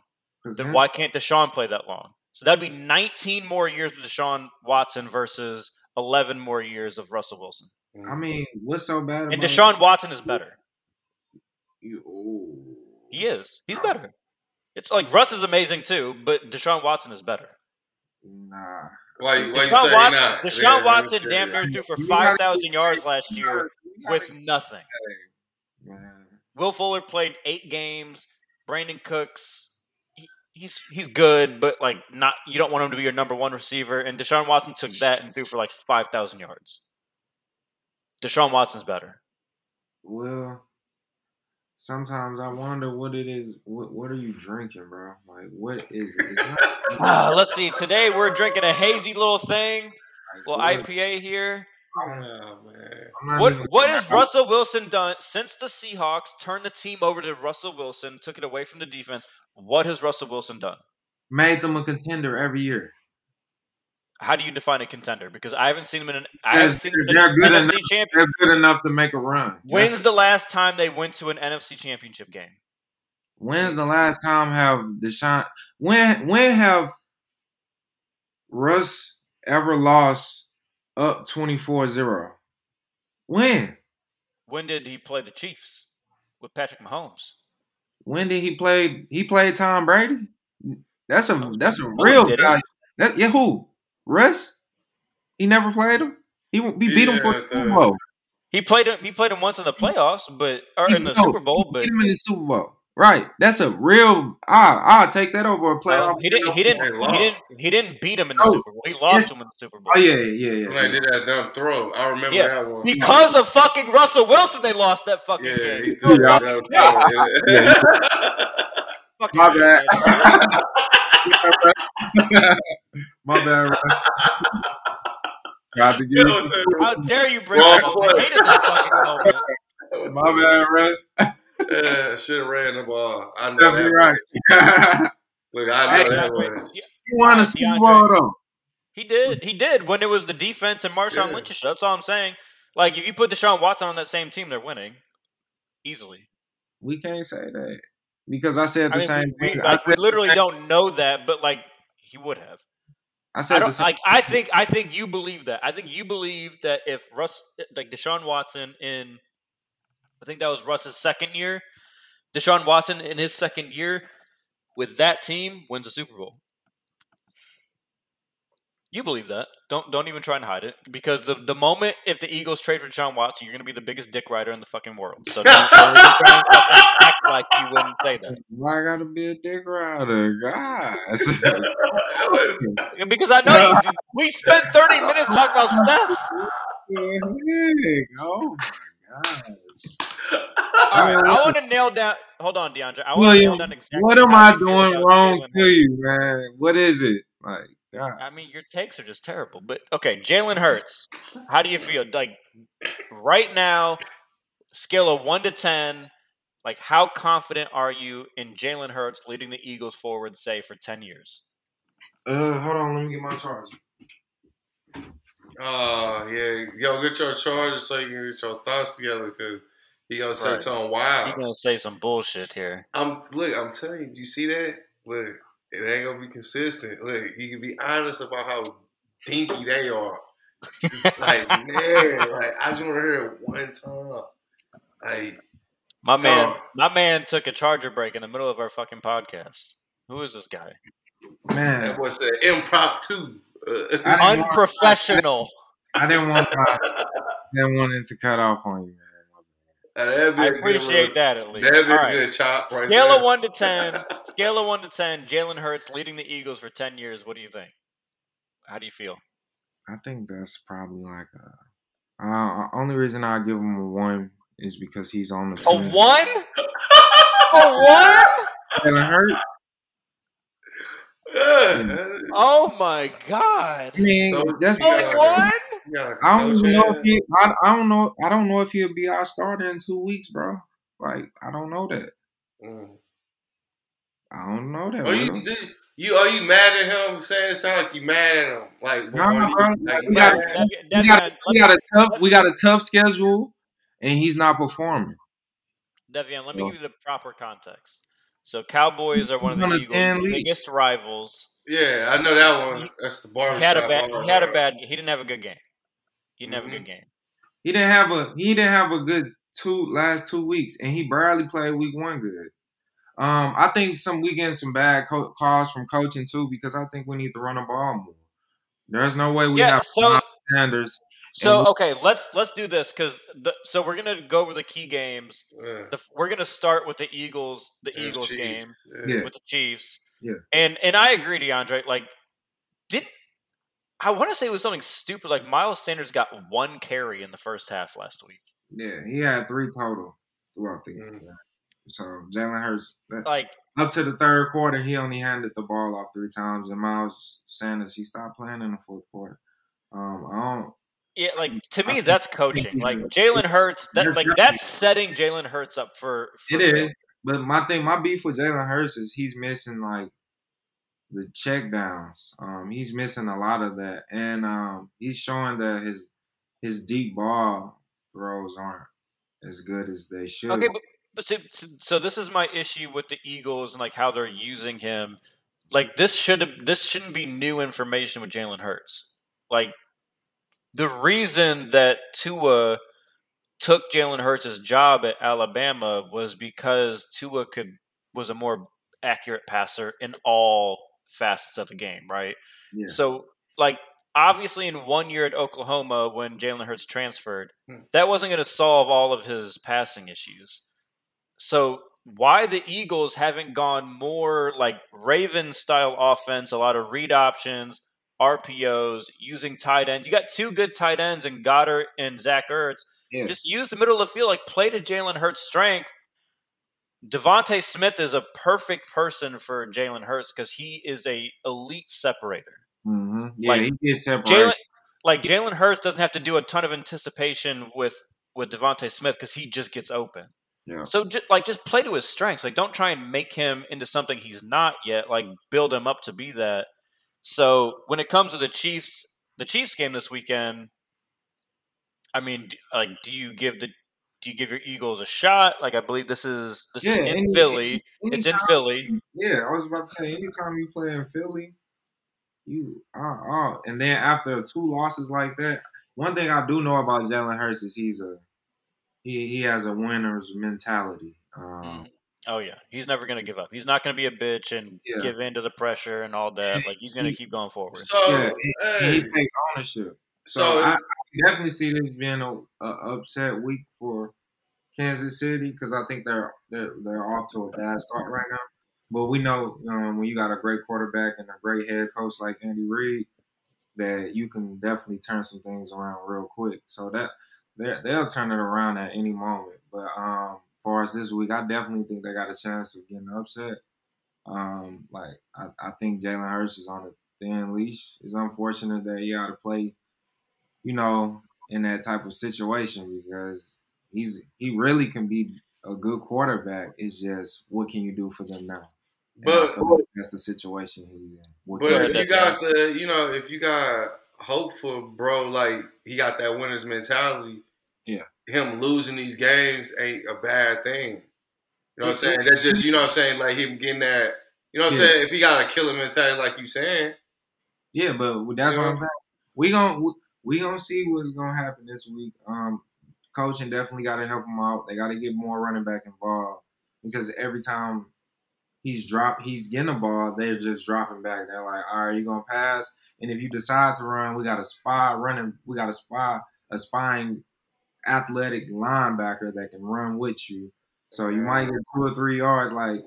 Then mm-hmm. why can't Deshaun play that long? So that'd be 19 more years with Deshaun Watson versus 11 more years of Russell Wilson. Mm-hmm. I mean, what's so bad? And about Deshaun Watson is better. You, ooh. He is. He's better. It's like Russ is amazing too, but Deshaun Watson is better. Nah. Why, why you Deshaun say Watson, not? Deshaun Yeah, Watson tell damn you. near threw for five thousand yards last year gotta- you gotta with nothing. man. Will Fuller played eight games. Brandin Cooks, he, he's he's good, but like not. You don't want him to be your number one receiver. And Deshaun Watson took that and threw for like five thousand yards. Deshaun Watson's better. Well, sometimes I wonder what it is. What What are you drinking, bro? Like, what is it? Not- Ah, let's see. Today we're drinking a hazy little thing, little IPA here. Oh, man. What even- what has Russell Wilson done since the Seahawks turned the team over to Russell Wilson, took it away from the defense? What has Russell Wilson done? made them a contender every year? How do you define a contender? Because I haven't seen them in an I haven't seen them in they're an good NFC enough. championship. They're good enough to make a run. When's That's- the last time they went to an NFC championship game? When's the last time have Deshaun? When when have Russ ever lost up 24-0? When? When did he play the Chiefs with Patrick Mahomes? When did he play? He played Tom Brady. That's a oh, that's a No, real he guy. That yeah, who? Russ? He never played him. He he beat him for the Super Bowl. He played him. He played him once in the playoffs, but or in the No, Super Bowl. he But beat him in the Super Bowl. Right. That's a real. I I'll take that over a playoff. no, he didn't. He didn't. He didn't. He didn't beat him in the No. Super Bowl. He lost him in the Super Bowl. Oh yeah, yeah, yeah. Somebody did that dumb throw. I remember Yeah, that one. Because of fucking Russell Wilson, they lost that fucking yeah, game. he threw Yeah. that throw. Yeah. fucking My idiot. My bad. Russ. Got to You know you. what I'm saying? How dare you bring Wrong that up? I hated that fucking moment. My bad, Russ. Yeah, should have ran the uh, ball. I know Definitely that. right. Right. Look, I know Hey, that DeAndre, one. yeah, He won a DeAndre. Super Bowl though. He did. He did when it was the defense and Marshawn Yeah. Lynch. That's all I'm saying. Like if you put Deshaun Watson on that same team, they're winning easily. We can't say that because I said the I mean, same we, thing. like, I we said, literally don't know that, but like he would have. I I said the don't same. like. I think. I think you believe that. I think you believe that if Russ, like Deshaun Watson, in I think that was Russ's second year, Deshaun Watson in his second year with that team wins the Super Bowl. You believe that? Don't don't even try and hide it because the the moment if the Eagles trade for Deshaun Watson, you're gonna be the biggest dick rider in the fucking world. So don't, don't even try and act like you wouldn't say that. Why I gotta be a dick rider, guys? Because I know you, we spent 30 minutes talking about Steph. oh my gosh. All right, I want to nail down. Hold on, DeAndre. I want to William, nail down exactly what am I doing wrong Jalen to you, man? What is it? Like, God. I mean, your takes are just terrible. But okay, Jalen Hurts. How do you feel? Like right now, scale of one to ten. Like, how confident are you in Jalen Hurts leading the Eagles forward, say, for ten years? Uh, hold on, let me get my charger. Oh yeah, yo, get your charges so you can get your thoughts together because he gonna say Right. something He's wild. gonna say some bullshit here. I'm look, I'm telling you, do you see that? Look, it ain't gonna be consistent. Look, he can be honest about how dinky they are. like man, like I just want to hear it one time. Like My man, Oh. my man took a charger break in the middle of our fucking podcast. Who is this guy? Man, that was an impromptu. I didn't want- Unprofessional. I didn't want my, didn't want it to cut off on you, man. that'd be I a good appreciate that at least. That'd be All a right. good chop right Scale there. of one to ten. Scale of one to ten. Jalen Hurts leading the Eagles for ten years. What do you think? How do you feel? I think that's probably like a. Uh, only reason I give him a one is because he's on the A team. one? A one? Jalen Hurts. Yeah. Oh my god! I mean, So, that's. you A got- one? Yeah, I don't coach know if he. I, I don't know. I don't know if he'll be our starter in two weeks, bro. Like I don't know that. Mm. I don't know that. Are you, bro. do- you are you mad at him? Saying it sound like you mad at him. Like, Nah, are you- like, We got- mad? We got, we got a tough. We got a tough schedule, and he's not performing. Devian, let me give you the proper context. So, Cowboys are one of the Eagles' biggest rivals. Yeah, I know that one. That's the He had a bad. bar. He had a bad. He didn't have a good game. He didn't have a good game. He didn't have a. He didn't have a good two last two weeks, and he barely played week one good. Um, I think some we getting some bad co- calls from coaching too because I think we need to run the ball more. There's no way we Yeah, have so- Sanders. So we- okay, let's let's do this because so we're gonna go over the key games. Yeah. The, we're gonna start with the Eagles, the And Eagles Chiefs. game Yeah. with the Chiefs. Yeah. and and I agree, DeAndre. Like, didn't I want to say it was something stupid? Like Miles Sanders got one carry in the first half last week. Yeah, he had three total throughout the Mm. game. So Jalen Hurts, Like, up to the third quarter, he only handed the ball off three times, and Miles Sanders he stopped playing in the fourth quarter. Um, I don't. yeah, like to me, think- that's coaching. Like Jalen Hurts, that like that's setting Jalen Hurts up for. for It is, but my thing, my beef with Jalen Hurts is he's missing like the check downs. Um, he's missing a lot of that, and um, he's showing that his his deep ball throws aren't as good as they should. Okay, but, but so- so this is my issue with the Eagles and like how they're using him. Like this should this shouldn't be new information with Jalen Hurts. Like the reason that Tua took Jalen Hurts' job at Alabama was because Tua could was a more accurate passer in all facets of the game, right? yeah. So, like, obviously, in one year at Oklahoma, when Jalen Hurts transferred, Hmm. that wasn't going to solve all of his passing issues. So, why the Eagles haven't gone more like Raven style offense, a lot of read options, RPOs, using tight ends? You got two good tight ends in Goedert and Zach Ertz. Yeah. Just use the middle of the field, like play to Jalen Hurts' strength. DeVonta Smith is a perfect person for Jalen Hurts because he is a elite separator. hmm Yeah, Like, he is separated. Jalen, like Jalen Hurts, doesn't have to do a ton of anticipation with with DeVonta Smith because he just gets open. Yeah. So, just, like, just play to his strengths. Like, don't try and make him into something he's not yet. Like, build him up to be that. So, when it comes to the Chiefs, the Chiefs game this weekend, I mean, like, do you give the do you give your Eagles a shot? Like, I believe this is this Yeah, is in any- Philly. It's in Philly. Yeah, I was about to say, anytime you play in Philly, you uh, uh, and then after two losses like that, one thing I do know about Jalen Hurts is he's a he he has a winner's mentality. Um, Oh yeah, he's never gonna give up. He's not gonna be a bitch and Yeah. give in to the pressure and all that. Like he's gonna keep going forward. So, yeah, he, hey, he takes ownership. So, so I, I definitely see this being a, a upset week for Kansas City because I think they're, they're they're off to a bad start right now. But we know um, when you got a great quarterback and a great head coach like Andy Reid, that you can definitely turn some things around real quick. So that they they'll turn it around at any moment. But um, far as this week, I definitely think they got a chance of getting upset. Um, like I, I think Jalen Hurts is on a thin leash. It's unfortunate that he got to play, you know, in that type of situation because he's he really can be a good quarterback. It's just what can you do for them now? But- like that's the situation he's in. What But if you you got the, you know, if you got hope for bro, like he got that winner's mentality. Yeah. Him losing these games ain't a bad thing. You know what I'm saying? That's just, you know what I'm saying, like him getting that. You know what I'm Yeah. saying? If he got a killer mentality, like you saying, Yeah, but that's what Yeah. I'm saying. We gon' we gonna see what's gonna happen this week. Um, coaching definitely got to help him out. They got to get more running back involved because every time he's drop, he's getting a ball, they're just dropping back. They're like, all right, you gonna pass, and if you decide to run, we got a spy running. We got a spy a spying athletic linebacker that can run with you. So you might get two or three yards. Like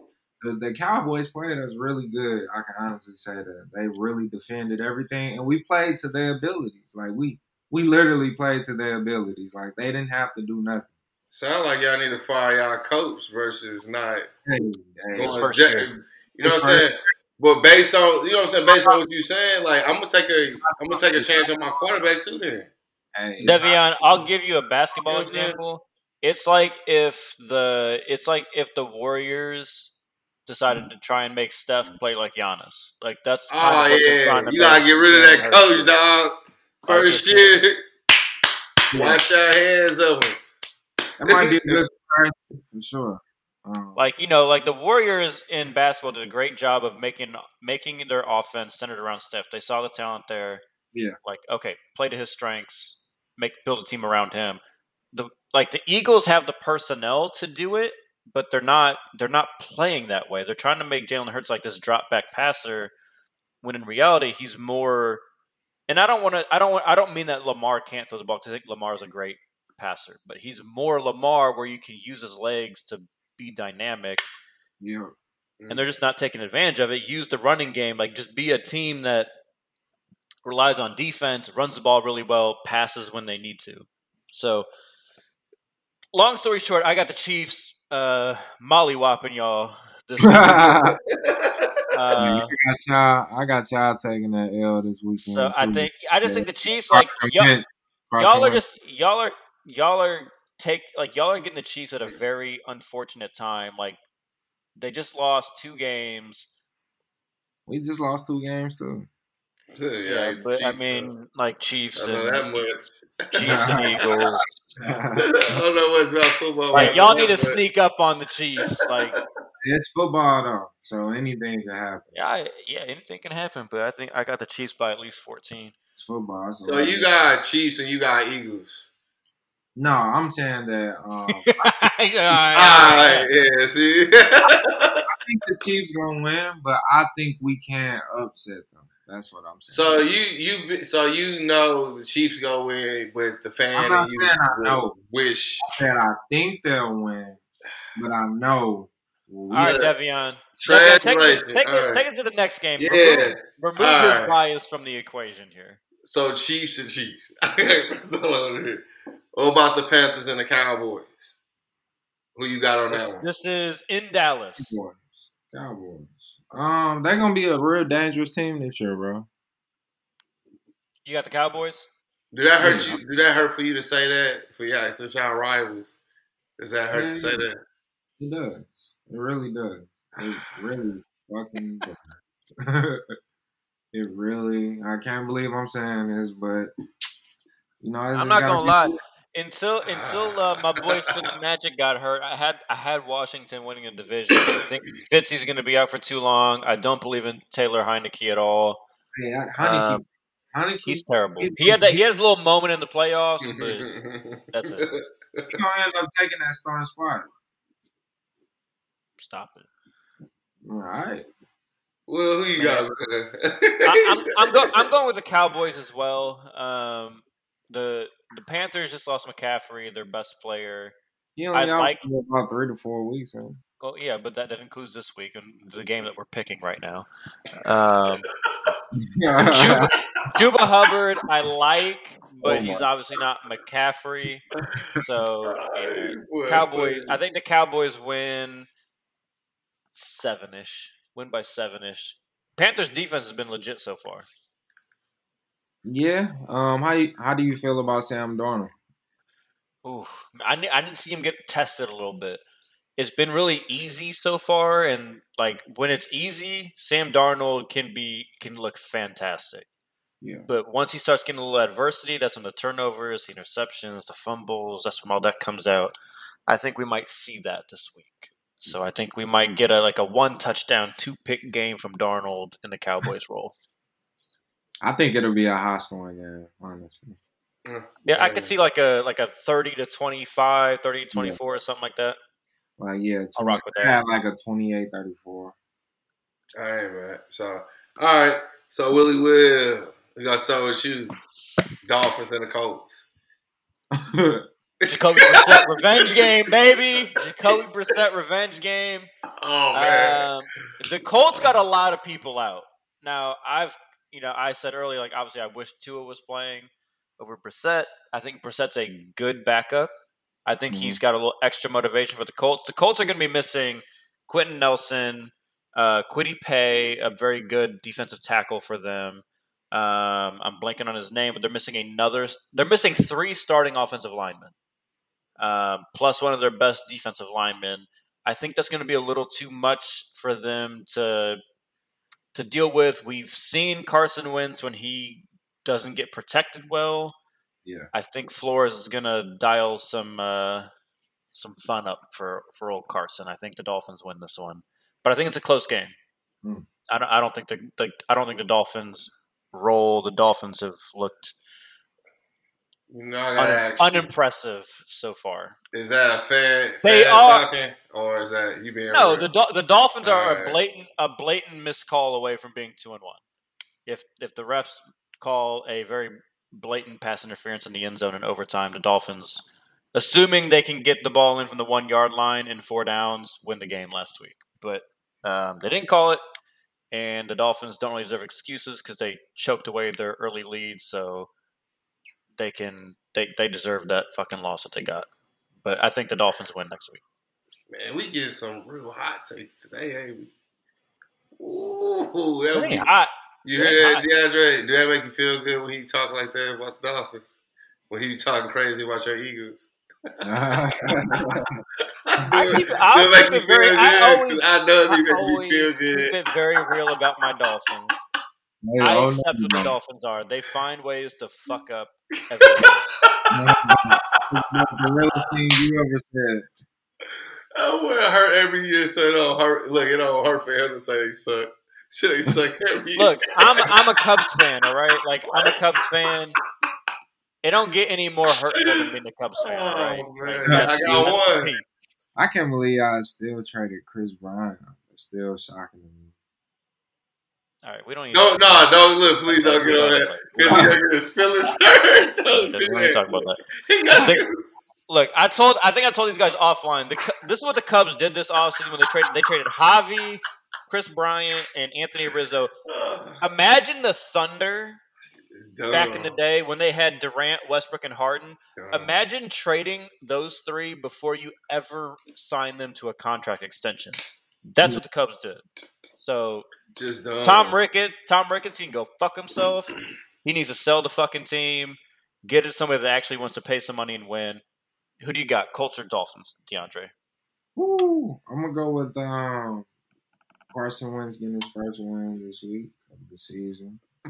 the, the Cowboys played us really good. I can honestly say that they really defended everything, and we played to their abilities. Like we we literally played to their abilities. Like they didn't have to do nothing. sound like y'all need to fire y'all coach versus not Hey, hey, going first jet- year. You know His what I'm saying? But based on you know what I'm saying, based on what you're saying, like I'm gonna take a I'm gonna take a chance on my quarterback too. Then hey, Devion, I'll give you a basketball You know what I'm saying? example. It's like if the it's like if the Warriors decided to try and make Steph play like Giannis. Like that's kind of oh what yeah, to you gotta get rid of that coach, do. dog. First just- year, Yeah. wash your hands of him. that might be a good for sure. Um, Like you know, like the Warriors in basketball did a great job of making making their offense centered around Steph. They saw the talent there. Yeah. Like okay, play to his strengths, make build a team around him. The like the Eagles have the personnel to do it, but they're not they're not playing that way. They're trying to make Jalen Hurts like this drop back passer, when in reality he's more. And I don't want to. I don't. I don't mean that Lamar can't throw the ball because I think Lamar is a great passer, but he's more Lamar where you can use his legs to be dynamic. Yeah. And they're just not taking advantage of it. Use the running game, like just be a team that relies on defense, runs the ball really well, passes when they need to. So, long story short, I got the Chiefs uh, mollywopping y'all. This uh, Uh, I got y'all. I got y'all taking that L this weekend. so I think I just think the Chiefs like y'all, y'all are just y'all are y'all are take like y'all are getting the Chiefs at a very unfortunate time. Like they just lost two games. We just lost two games too. yeah, Yeah, it's but I Chiefs, mean, like Chiefs and that much. Chiefs and Eagles. I don't know much about football. Like y'all need to that. sneak up on the Chiefs. Like it's football though, so anything can happen. yeah, I, yeah, anything can happen. But I think I got the Chiefs by at least fourteen. It's football. It's So you got Chiefs and you got Eagles. no. I'm saying that. Um, Yeah, All right, yeah. See, I think the Chiefs gonna win, but I think we can't upset them. That's what I'm saying. so you you so you know the Chiefs go win, but the fan I'm not and you saying I know. wish I said I think they'll win, but I know. We, All right, Devion. Devion, Take, translation. it, take, All it, take it to the next game. Yeah. Remove, remove All his right. bias from the equation here. So Chiefs and Chiefs. That's all I wanna hear. What about the Panthers and the Cowboys? Who you got on This, that one? this is in Dallas. Cowboys. Cowboys. Um, they're gonna be a real dangerous team this year, bro. You got the Cowboys. Did that hurt you? Did that hurt for you to say that? For yeah, since y'all rivals, does that hurt Yeah, to say that? It does. It really does. It really fucking does. it really. I can't believe I'm saying this, but you know, I'm not gonna be- lie. Until until uh, my boy Fitzmagic got hurt, I had I had Washington winning a division. I think Fitzy's going to be out for too long. I don't believe in Taylor Heinicke at all. Hey, Heinicke. Um, Heinicke. He's terrible. he's- He had that. He has a little moment in the playoffs, but that's it. He gonna end up taking that starting spot. Stop it. All right. well, who you got? I, I'm I'm, go, I'm going with the Cowboys as well. Um, the the Panthers just lost McCaffrey, their best player. He only I like- about three to four weeks. Huh? Oh yeah, but that, that includes this week and the game that we're picking right now. Um, Chuba, Chuba Hubbard, I like, but Oh, he's obviously not McCaffrey. So yeah. Cowboys. I think the Cowboys win seven ish. Win by seven ish. Panthers defense has been legit so far. Yeah. Um. How you, how do you feel about Sam Darnold? Ooh, I, I didn't see him get tested a little bit. It's been really easy so far, and like when it's easy, Sam Darnold can be can look fantastic. Yeah. But once he starts getting a little adversity, that's when the turnovers, the interceptions, the fumbles, that's when all that comes out. I think we might see that this week. So I think we might get a like a one touchdown, two pick game from Darnold in the Cowboys role. I think it'll be a high scoring game. Honestly. Yeah, I could see like a like a 30 to 25, 30 to 24 or something like that. Like yeah, I'll rock with I that. have like a 28-34. All right, man. So, all right. So, Willie Will, we got to start with you. Dolphins and the Colts. Jacoby Brissett revenge game, baby. Jacoby Brissett revenge game. Oh, man. Um, the Colts got a lot of people out. Now, I've, you know, I said earlier, like, obviously, I wish Tua was playing over Brissett. I think Brissett's a good backup. I think Mhm. he's got a little extra motivation for the Colts. The Colts are going to be missing Quenton Nelson, uh, Kwity Paye, a very good defensive tackle for them. Um, I'm blanking on his name, but they're missing another. They're missing three starting offensive linemen, um, plus one of their best defensive linemen. I think that's going to be a little too much for them to to deal with. We've seen Carson Wentz when he doesn't get protected well. Yeah. I think Flores is going to dial some uh, some fun up for for old Carson. I think the Dolphins win this one, but I think it's a close game. Hmm. I don't. I don't think the, the I don't think the Dolphins roll. The Dolphins have looked You know, I gotta Un- you, unimpressive so far. is that a fan, They fan are- talking, or is that you being No, real? the Dol- the Dolphins are a blatant a blatant miscall away from being two and one. If if the refs call a very blatant pass interference in the end zone in overtime, the Dolphins, assuming they can get the ball in from the one yard line in four downs, win the game last week. But um, they didn't call it, and the Dolphins don't really deserve excuses because they choked away their early lead, so they can they they deserve that fucking loss that they got. But I think the Dolphins win next week. Man, we get some real hot takes today, ain't we? Ooh, that It would ain't hot. you it heard ain't that, DeAndre? Did that make you feel good when he talk like that about the Dolphins? When he talking crazy about your Eagles? I keep- it- I'll do it make keep it very- feel I always- I know it I be making me always keep it very real about my Dolphins. Hey, I accept what the. Dolphins are. They find ways to fuck up every game. It's the realest thing you ever said. I would hurt every year, so it don't hurt. Look, it don't hurt for him to say they suck. Shit, they suck every year. Look, I'm I'm a Cubs fan, all right? Like I'm a Cubs fan. It don't get any more hurtful than being a Cubs fan, all right? Oh, Like, man. that's- I got one. I can't believe I still traded Kris Bryant. It's still shocking to me. All right, we don't. Need Don't, no, don't look. Please don't get on that. Because We he's don't- gonna get his feelings. Don't do we don't need to talk about that. Think- Look, I told I think I told these guys offline. The, this is what the Cubs did this offseason when they traded they traded Javy, Kris Bryant, and Anthony Rizzo. Imagine the Thunder back in the day when they had Durant, Westbrook, and Harden. Imagine trading those three before you ever sign them to a contract extension. That's mm. what the Cubs did. So Just dumb. Tom Rickett, Tom Ricketts, he can go fuck himself. He needs to sell the fucking team, get it somebody that actually wants to pay some money and win. Who do you got? Colts or Dolphins, DeAndre? Woo! I'm gonna go with um, Carson Wentz getting his first win this week of the season.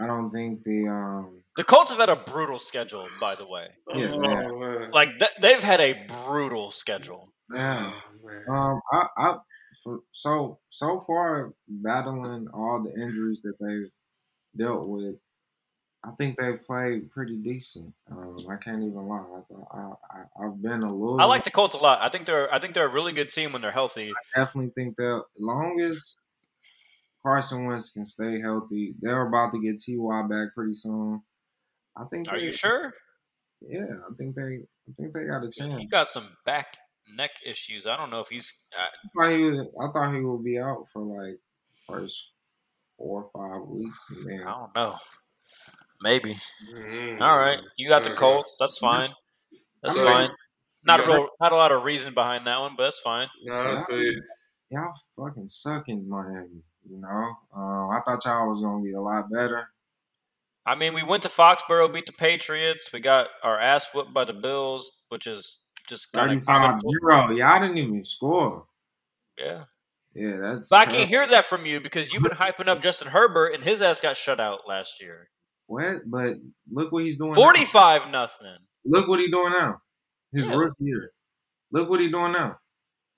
I don't think the um, The Colts have had a brutal schedule, by the way. Yeah, oh, man. man. Like th- they've had a brutal schedule. yeah, Oh, man. um, I, I for, so so far battling all the injuries that they've dealt with, I think they've played pretty decent. Um, I can't even lie. I, I, I, I've been a little. I like the Colts a lot. I think they're I think they're a really good team when they're healthy. I definitely think that as long as Carson Wentz can stay healthy, they're about to get Ty back pretty soon. I think. Are they, you sure? Yeah, I think they. I think they got a chance. He got some back neck issues. I don't know if he's. I, I thought he was, I thought he would be out for like first four or five weeks, and then I don't know. Maybe. Mm. All right, you got the Okay. Colts. That's fine. That's So, fine. Not a Yeah. real, not a lot of reason behind that one, but that's fine. No, that's good. y'all fucking suck in Miami. You know, um, I thought y'all was gonna be a lot better. I mean, we went to Foxborough, beat the Patriots. We got our ass whooped by the Bills, which is just kind of 35 0. Y'all didn't even score. yeah. Yeah, that's. But I can't hear that from you because you've been hyping up Justin Herbert, and his ass got shut out last year. What? But look what he's doing. now. Forty-five nothing. Look what he's doing now. His Yeah. rookie year. Look what he's doing now.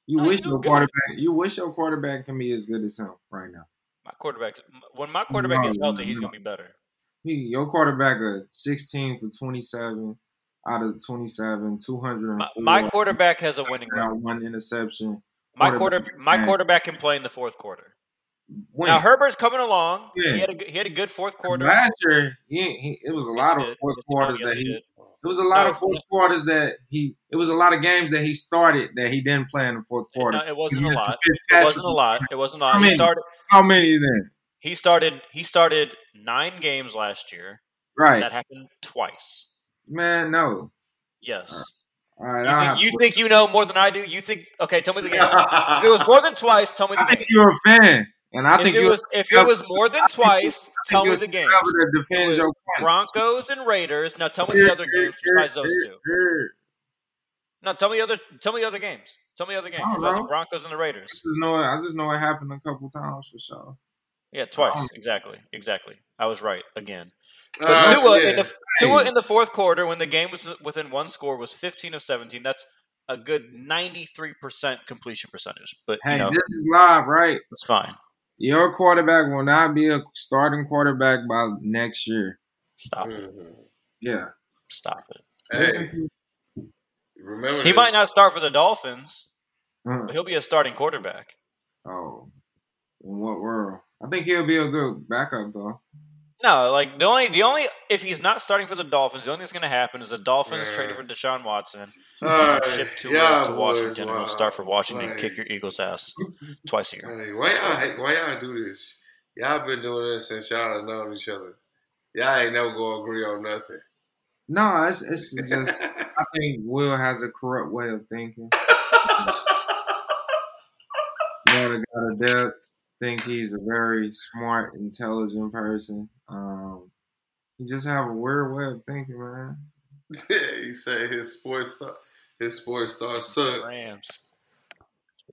You wish your quarterback. You wish your quarterback can be as good as him right now. My quarterback. When my quarterback No, gets healthy, he's no. gonna be better. He, your quarterback, a sixteen for twenty seven out of twenty seven, two hundred My, my quarterback has a winning record. one interception. My quarter, quarterback, my quarterback can play in the fourth quarter. When? Now Herbert's coming along. Yeah. He had a good- he had a good fourth quarter. Last year, he, he it was a Yes, lot of fourth quarters yes, that he he. It was a lot No, of fourth quarters that he. It was a lot of games that he started that he didn't play in the fourth quarter. No, it wasn't a lot. It wasn't a lot. It wasn't a lot. How He many? started. How many then? He started. He started nine games last year. Right, That happened twice. man. No. Yes. All right, You think, you think you know more than I do? You think? Okay, tell me the game. If it was more than twice, tell me the I game. think you're a fan, and I If think it was if it was more than twice, tell me the game. able to It defend was your. Broncos and Raiders. Now tell me the other games besides those two. No, tell me the other. Tell me the other games. Tell me the other games. The. Broncos and the Raiders. I just know. I just know it happened a couple times for sure. Yeah, twice. Exactly. Exactly. I was right again. But right, Tua, yeah. in the, Tua in the fourth quarter, when the game was within one score, was 15 of 17. That's a good 93% completion percentage. But, Hey, you know, this is live, right? it's fine. Your quarterback will not be a starting quarterback by next year. Stop it. Mhm. Yeah. Stop it. Hey, remember He this- might not start for the Dolphins, to- uh, but he'll be a starting quarterback. oh, in what world? I think he'll be a good backup though. No, like the only the only if he's not starting for the Dolphins, the only thing that's going to happen is the Dolphins Yeah. trade for Deshaun Watson, All ship to, right, uh, to boys, Washington, and wow. he'll start for Washington, Like, kick your Eagles' ass twice a year. Hey, why y'all why y'all do this? Y'all been doing this since y'all have known each other. Y'all ain't never gonna agree on nothing. No, it's it's just I think Will has a corrupt way of thinking. Got a got a depth. Think he's a very smart, intelligent person. Um, he just have a weird way of thinking, man. Yeah, he said his sports star his sports star suck. Rams.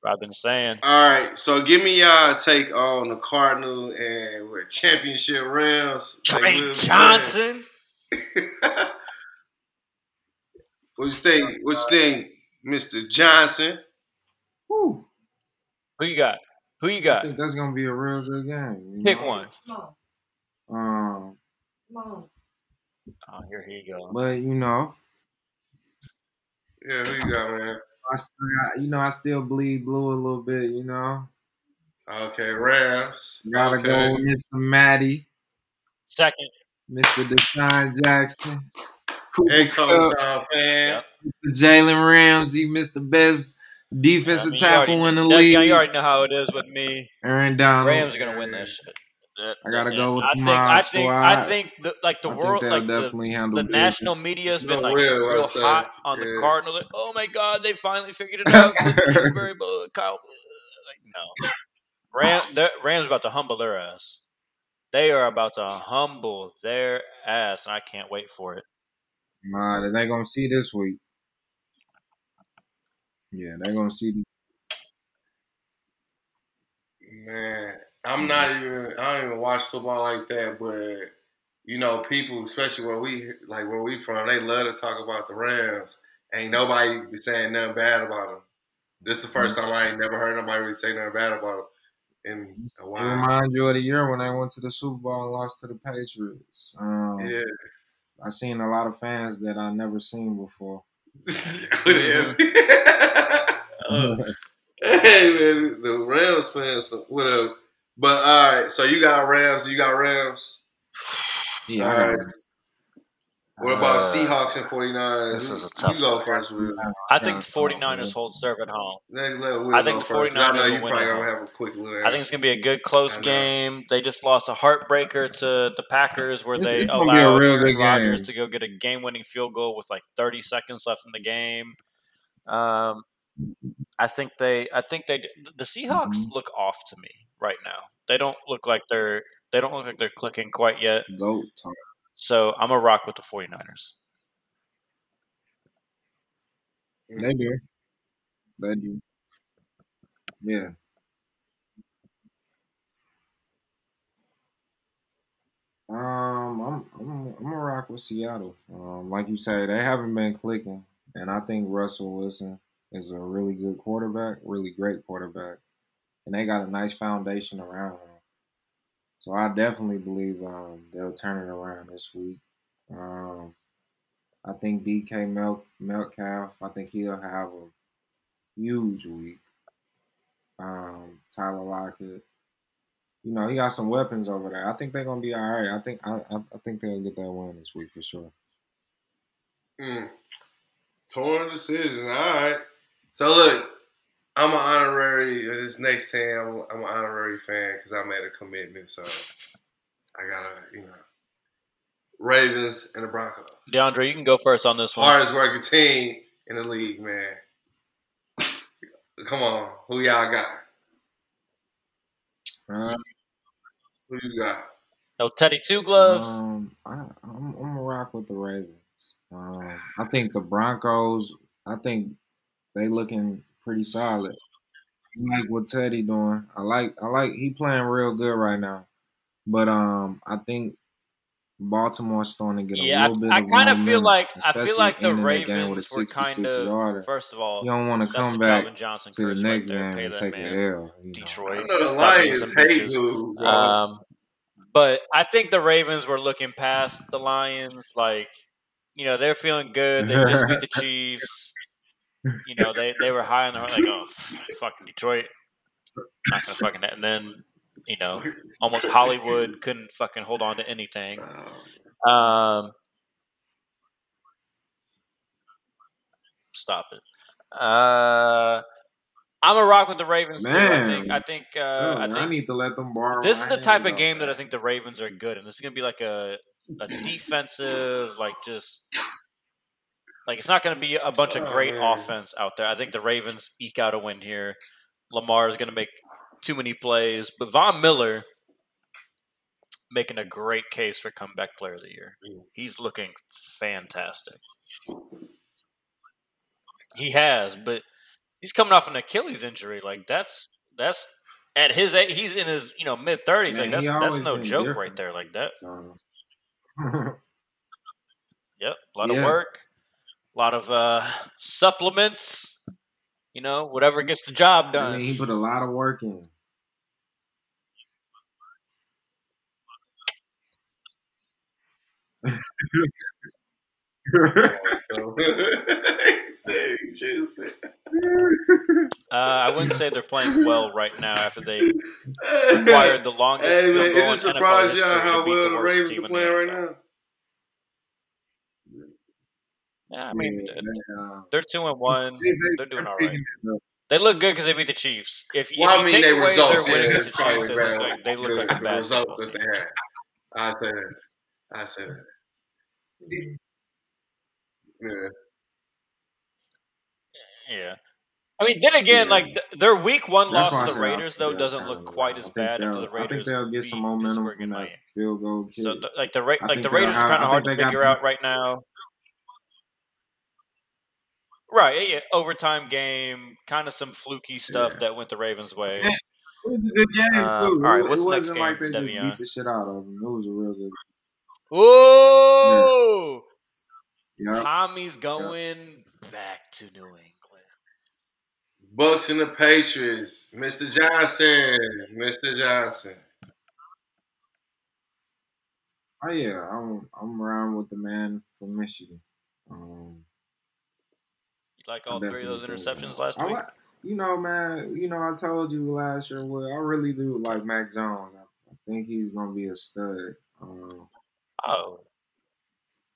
I've been saying. All right, so give me y'all take on the Cardinal and what championship Rams. like Trey Will was Johnson. saying. what you think? What you think, Mister Johnson? Whew. Who you got? Who you got? I think that's gonna be a real good game. Pick know? one. Um, Oh, here he go. but you know, Yeah, who you got, man? I still got, you know I still bleed blue a little bit. You know, Okay, Rams. gotta okay. go, Mr. Maddie. Second. Mr. DeSean Jackson, Cooper Ex Kupp, hometown fan. Yep. Mr. Jalen Ramsey, Mr. Best defensive I mean, tackle already- in the Devion, league. You already know how it is with me. Aaron Donald. Rams are gonna win this shit. That- I gotta that- go with I think. I think. I think. The, like the I world, like definitely the, handle the national media has been No, like will, real hot on the. Cardinals. Like, oh my god, they finally figured it out. Kliff Kingsbury, Kyle, like no. Ram, Rams about to humble their ass. They are about to humble their ass, and I can't wait for it. Nah, they're gonna see this week. Yeah, they're gonna see. Man, I'm not even. I don't even watch football like that. But you know, people, especially where we like where we from, they love to talk about the Rams. Ain't nobody be saying nothing bad about them. This is the first time I ain't never heard nobody really say nothing bad about them in a while. remind you of the year when they went to the Super Bowl and lost to the Patriots. Um, Yeah, I seen a lot of fans that I never seen before. Uh, hey man, the Rams fans, whatever. But all right, so you got Rams, you got Rams. Yeah, All I right. got- What about Uh, Seahawks and 49ers? this is a tough You go first, Will. I think the Yeah, 49ers hold serve at home. Let, let Will I think go the first. I 49ers know you will win probably gonna have a quick little I think it's gonna be a good close game. They just lost a heartbreaker to the Packers, where It's- they it's gonna be a allowed real Aaron good Rodgers to go get a game-winning field goal with like 30 seconds left in the game. Um, I think they, I think they, the Seahawks Mhm. look off to me right now. They don't look like they're, they don't look like they're clicking quite yet. Talk. So I'm a rock with the 49ers. They do. They do. Yeah. Um, I'm I'm I'm gonna rock with Seattle. Um, like you say, they haven't been clicking, and I think Russell Wilson is a really good quarterback, really great quarterback, and they got a nice foundation around him. So I definitely believe um, they'll turn it around this week. Um, I think DK Mel- Metcalf, I think he'll have a huge week. Um, Tyler Lockett, you know, he got some weapons over there. I think they're gonna be all right. I think I, I, I think they'll get that win this week for sure. Mm. Torn decision. All right. So look, I'm an honorary. This next time, I'm, I'm an honorary fan because I made a commitment. So I gotta, you know, Ravens and the Broncos. DeAndre, you can go first on this one. Hardest working team in the league, man. Come on, who y'all got? Uh, Who you got? No Teddy Two Gloves. Um, I, I'm, I'm gonna rock with the Ravens. Um, I think the Broncos. I think they looking pretty solid. I like what Teddy doing. I like. I like. He playing real good right now. But um, I think Baltimore's starting to get a yeah, little bit. I, I of kind of feel like I feel like the ending that game with a Ravens were 66 kind of yarder. first of all. You don't want to come back Johnson to the next right game Pay and take man. an L. you know. I Detroit. know the Lions hate bitches. dude, bro. Um, But I think the Ravens were looking past the Lions. Like, you know, they're feeling good. They just beat the Chiefs. You know, they, they were high on the like, oh, fucking Detroit. Not gonna fucking and then you know, almost Hollywood couldn't fucking hold on to anything. Um, stop it. Uh, I'm a rock with the Ravens too. I think. I think. Uh, So, I think I need to let them borrow. this is the type of game that I think the Ravens are good, and this is gonna be like a a defensive, like just like it's not gonna be a bunch of Oh, great man. offense out there. I think the Ravens eke out a win here. Lamar is gonna make too many plays, but Von Miller making a great case for comeback player of the year. Mm. He's looking fantastic. He has, but he's coming off an Achilles injury. Like that's that's at his age, he's in his you know mid thirties. Like that's that's no joke different. right there. Like that. Yep, a lot of work, a lot of uh, supplements. You know, whatever gets the job I done. mean, he put a lot of work in. He said he juicy. Uh, I wouldn't say they're playing well right now after they acquired the longest. Hey man, goal is in it NFL surprised y'all how well the Ravens are playing right now? Yeah, I mean, Yeah, uh, they're two and one. they- They're doing all right. picking it up. They look good because they beat the Chiefs. If, if Well, I mean, away results. Yeah, the Chiefs, they look like they look the, like a the results that they had. I said. I said. Yeah. Yeah. I mean, then again, Yeah. like their week one That's loss to the Raiders though doesn't look quite as bad after the Raiders. I think they'll get some momentum from that field goal kick. So th- like the Ra- like the Raiders are kind of hard to got figure out right now. Right, yeah, overtime game, kind of some fluky stuff Yeah. that went the Ravens' way. Yeah. It was a good game too. all right, what's it next wasn't like game, they just beat the shit out of them. It was a real good. Whoa! Yeah. Tommy's going back to New England. Bucks and the Patriots. Mr. Johnson. Mr. Johnson. Oh yeah, I'm I'm around with the man from Michigan. Um, You like all three of those interceptions last I week? like- you know, man. You know, I told you last year. Well, I really do like Mac Jones. I, think he's gonna be a stud. Um, Oh,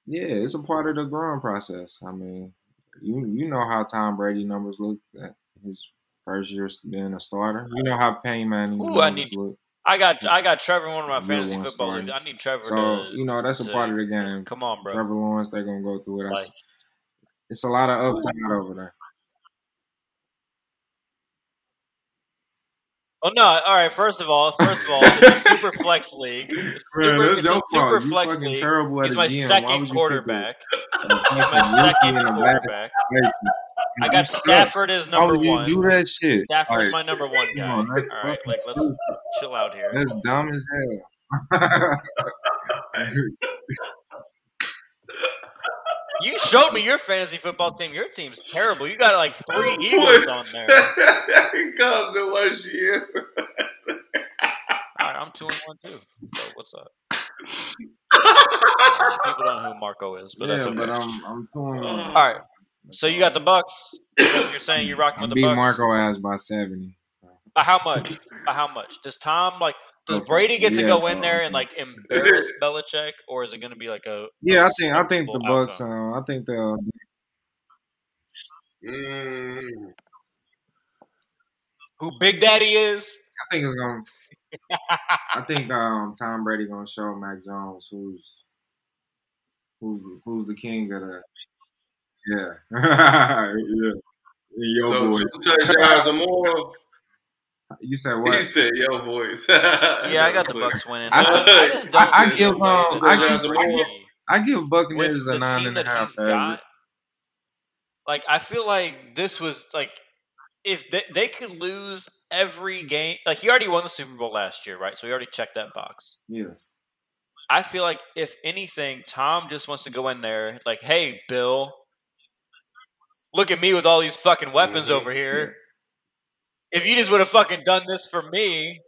yeah, it's a part of the growing process. I mean, you you know how Tom Brady numbers look at his first year being a starter. You know how Peyton Manning Ooh, I need- look. I got I got Trevor in one of my fantasy football starting. leagues. I need Trevor So to you know that's a to- part of the game. come on, bro. Trevor Lawrence, they're gonna go through it. Like, it's a lot of upside over there. oh no! All right. First of all, first of all, it's a super flex league. It's Man, super, that's it's your a super fault. You flex fucking league. terrible at He's my GM. Why would second you pick quarterback. He's my second rookie in the quarterback. I got Stafford as Why number would you one. do that shit? Stafford's Like, my number one guy. on, All right, like let's stupid. chill out here. That's dumb as hell. You showed me your fantasy football team. Your team's terrible. You got like three Eagles on there. he called the worst year. All right, I'm two and one too. So what's up? People don't know who Marco is, but yeah, that's okay. but I'm I'm torn. All All right. So you got the Bucks. You're saying you're rocking I with the beat Bucks. Marco ass by seventy. By how much? By how much? Does Tom like? Does Brady get to Yeah, go in there and like embarrass Belichick, or is it going to be like a? Yeah, a I think I think the respectable Bucks. outcome? Uh, I think they'll. Mm. Who Big Daddy is? I think it's gonna. I think um, Tom Brady gonna show Mac Jones who's who's who's the king of the. Yeah, yeah. Yo, So boy. two touchdowns or more. You said what? He said, "Yo, boys." Yeah, I got the Bucks winning. I- I, just don't I- I give, the um, I give- I Brady- give- I give Buccaneers a the nine team and a that half. he's got. Like I feel like this was like if they, they could lose every game. Like he already won the Super Bowl last year, right? So he already checked that box. Yeah, I feel like if anything, Tom just wants to go in there like, "Hey, Bill, look at me with all these fucking weapons over here. If you just would have fucking done this for me,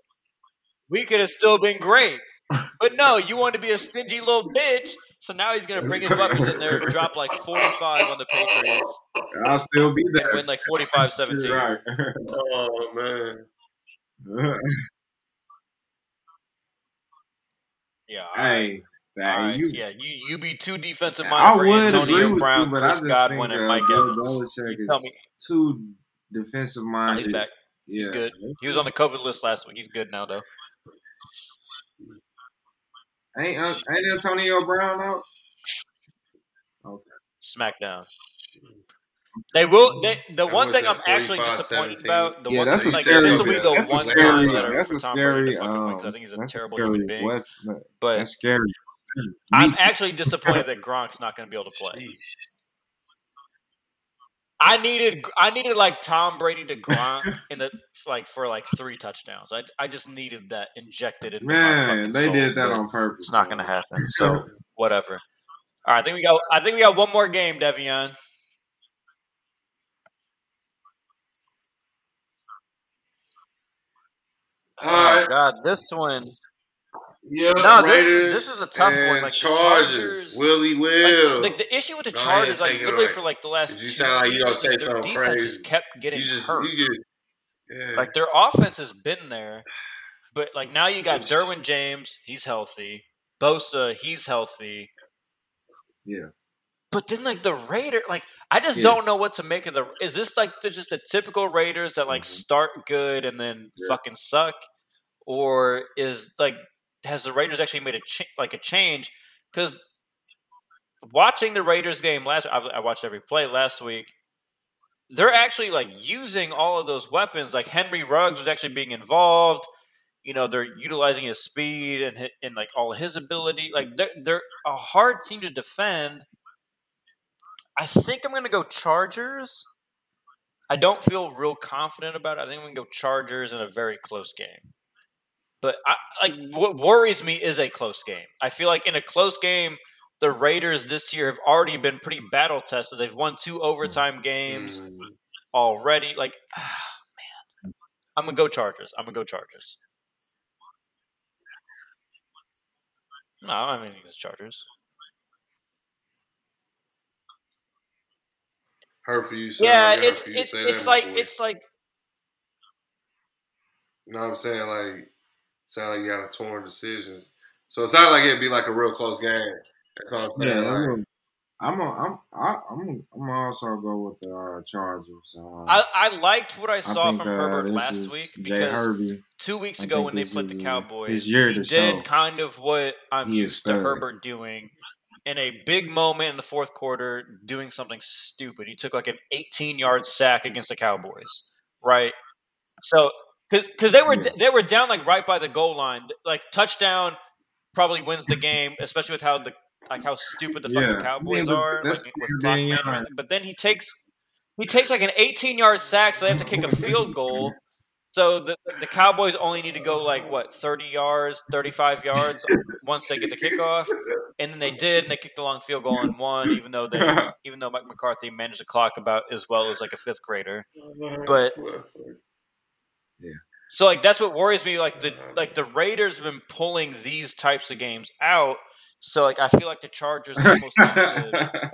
we could have still been great." But no, you want to be a stingy little bitch. So now he's gonna bring his weapons in there, and drop like forty-five on the Patriots, I'll still be and there. win like 45-17. Right. Oh man. Yeah. all right. hey, All right. you, yeah, you you be too defensive I minded for would agree Antonio with Brown, you, but I just Godwin, think and uh, Mike Bill Evans. Belichick tell is me. too defensive No, minded. he's back. Yeah. He's good. He was on the COVID list last week. He's good now though. Ain't uh, ain't Antonio Brown out? Okay. SmackDown. They will. They, the That one thing I'm actually disappointed 17. about. The Yeah, one that's thing, a like, scary. this will be the That's a one scary. that I That's root a Tom scary. to fucking win Um, 'cause I think he's a that's terrible scary human being. wep- But That's scary. I'm actually disappointed that Gronk's not going to be able to play. Sheesh. I needed I needed like Tom Brady to Gronk in the like for like three touchdowns. I I just needed that injected into my Man, fucking they soul, did that on purpose. It's not going to happen. So whatever. All right, I think we got I think we got one more game, Devion. All right. Oh, God, this one. Yeah, No, this- Raiders this is a tough one, like Chargers. Chargers- Willie Will. like the issue with the Go ahead, Chargers, like literally for like the last, you sound like you gonna say their something defense crazy. just kept getting you just hurt. you get yeah. Like their offense has been there, but like now you got Derwin James, he's healthy. Bosa, he's healthy. Yeah. But then like the Raider, like I just Yeah. don't know what to make of the. Is this like the, just a typical Raiders that like Mhm. start good and then Yeah. fucking suck, or is like has the Raiders actually made a like a change? Because watching the Raiders game last, I, I watched every play last week. They're actually like using all of those weapons. Like Henry Ruggs was actually being involved. You know, they're utilizing his speed and and like all his ability. Like they're they're a hard team to defend. I think I'm going to go Chargers. I don't feel real confident about it. I think going to go Chargers in a very close game. But I, like what worries me is a close game. I feel like in a close game, the Raiders this year have already been pretty battle tested. They've won two overtime games Mm. already. Like, ah, man, I'm gonna go Chargers. I'm gonna go Chargers. No, I don't have anything against Chargers. hurt for you. Son. Yeah, It it's for you to it's it's like boy. it's like You know what I'm saying? Like, sound like you got a torn decision. So it sounded like it'd be like a real close game. That's all I'm Yeah, saying. I'm like, gonna, I'm a, I'm I, I'm gonna, I'm gonna also go with the uh, Chargers. Uh, I, I liked what I saw think, from uh, Herbert last is week Jay because Herbie. two weeks ago when they this played the Cowboys, he did show. kind of what I'm He used to. Herbert doing in a big moment in the fourth quarter, doing something stupid. He took like an 18 yard sack against the Cowboys, right? So because they were Yeah. they were down like right by the goal line, like touchdown probably wins the game, especially with how the like how stupid the fucking Yeah. Cowboys Yeah, are like, with fair clock game yard. management. But then he takes he takes like an 18 yard sack, so they have to kick a field goal. So the the Cowboys only need to go like what 30 yards, 35 yards once they get the kickoff, and then they did, and they kicked a long field goal and won, even though they even though Mike McCarthy managed the clock about as well as like a fifth grader. But- So like that's what worries me. Like the uh-huh. like the Raiders have been pulling these types of games out. So like I feel like the Chargers almost to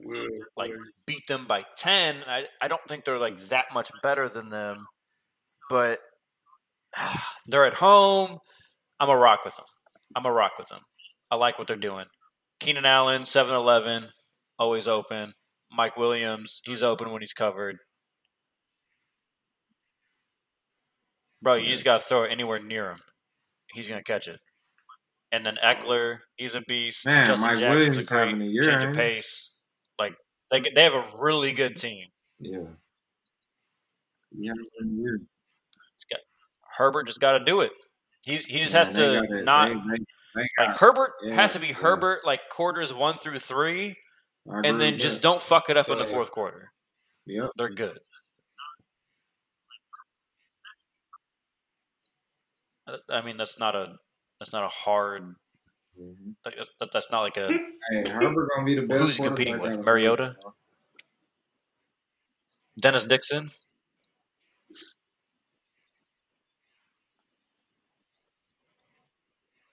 like beat them by ten. I I don't think they're like that much better than them, but they're at home. I'm a rock with them. I'm a rock with them. I like what they're doing. Keenan Allen, 7-Eleven, always open. Mike Williams, he's open when he's covered. Bro, you just got to throw it anywhere near him. He's going to catch it. And then Ekeler, he's a beast. Man, Justin Mike Jackson's Williams a great having a year, change of pace. Like they they have a really good team. yeah. Yeah, yeah. It's got, Herbert just got to do it. He's he just Man, has to gotta- not they- they- they like Herbert yeah, has to be yeah. Herbert like quarters one through three, and then just that. don't fuck it up in the fourth quarter. Yeah, They're good. I mean, that's not a that's not a hard. Mhm. like, That, that's not like a Hey, Herbert gonna be the best. Who's he competing with? out Mariota? Dennis Dixon.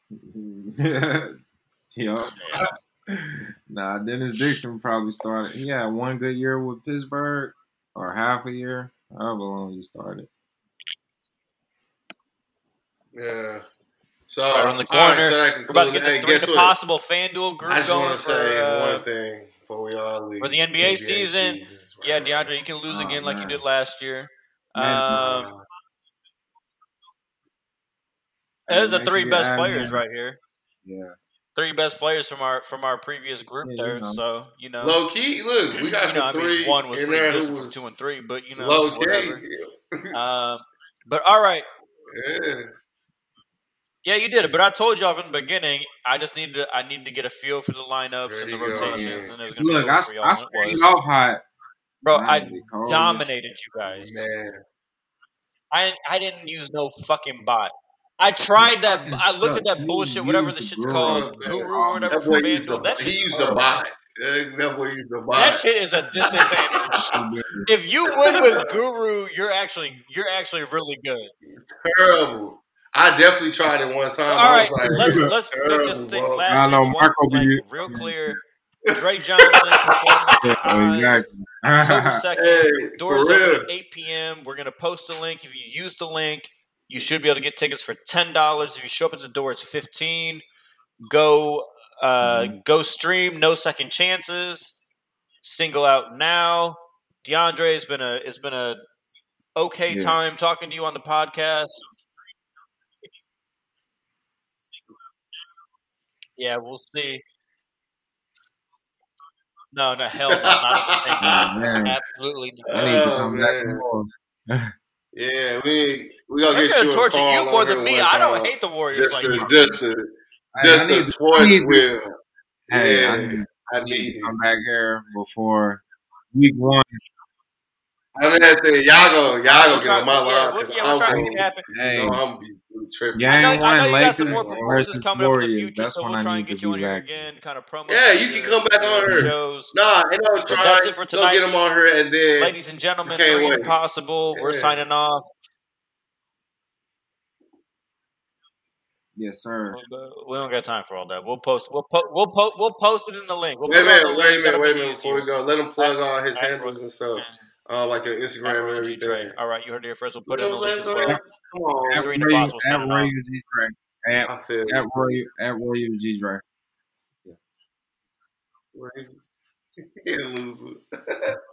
Yup. Yeah. Nah, Dennis Dixon probably started. He had one good year with Pittsburgh, or half a year, however long he started. Yeah. So, Right on the all right, corner. so that We're about to concludes. get Hey, this three guess possible FanDuel group I just want to say uh, one thing before we all leave. for the NBA season. seasons, right, Yeah, right. DeAndre, you can lose Oh, again like you did last year. Man, Um, Hey, those are the three best players in. right here. Yeah. Three best players from our from our previous group Yeah, you there. know. So you know, Low key, look, we got you know, the I three mean, one was in pretty there distant who from was two and three, but you know, low whatever. key. Um, but all right, Yeah. Yeah, you did it. But I told y'all from the beginning, I just need to I need to get a feel for the lineups There and the you go, rotations, man. and it was gonna be Look, over I, for y'all I started off hot. Bro, Now I it be cold. dominated you guys. Man. I I didn't use no fucking bot. I tried that. I looked at that You bullshit, whatever the the shit's called, Guru or whatever That from boy used a, That he shit's used a bot. That boy used a That shit is a disadvantage. if you win with Guru, you're actually you're actually really good. Terrible. I definitely tried it one time. All I was like, let's let's let's terrible, just think. Last I know we want, Marco like real clear. Dre Johnson performing at Yeah, Highs, October exactly. second. Hey, Doors open at 8 p.m. We're gonna post the link. If you use the link, you should be able to get tickets for ten dollars. If you show up at the door, it's fifteen. Go, uh, go stream. No second chances. Single out now. DeAndre, it's been a it's been a okay Yeah. time talking to you on the podcast. Yeah, we'll see. No, no, hell no, not at Oh, Absolutely not. I need to Oh, back Yeah, we we gonna They're get gonna you a torture call you more than me. I don't hate the Warriors Just like to, you. just to, Hey, I just need to to- need to- with. Hey, I need, I I need need to come back here before week one. I mean, that thing, y'all go, y'all go get try, on my yeah, line we'll, because yeah, we'll I'm try to going. make it happen. Hey, No, I'm be tripping. game I know, I know one, you got some Lakers more performances versus coming up in the future, That's so we'll I try and to get you be on here again, kind of promo. Yeah, you can come back on her. shows. Nah, ain't no But that's trying. it for Go get tonight, them on her, and then ladies and gentlemen. Can't Three wait. impossible. We're signing off. Yes, sir. We don't got time for all that. We'll post. We'll po- we'll po- we'll post it in the link. We'll wait a put it on minute, wait a minute, wait a minute before we go. Let him plug At- all his at handles and stuff, Roy- uh, like your Instagram and Roy G. everything. All right, you heard it here first. We'll put it You in the know, link let as go. well. Come on, At Three Roy, impossible at signing Roy off. G. Dre. At, I feel at you. Roy, at Roy G. Dre. He'll lose it.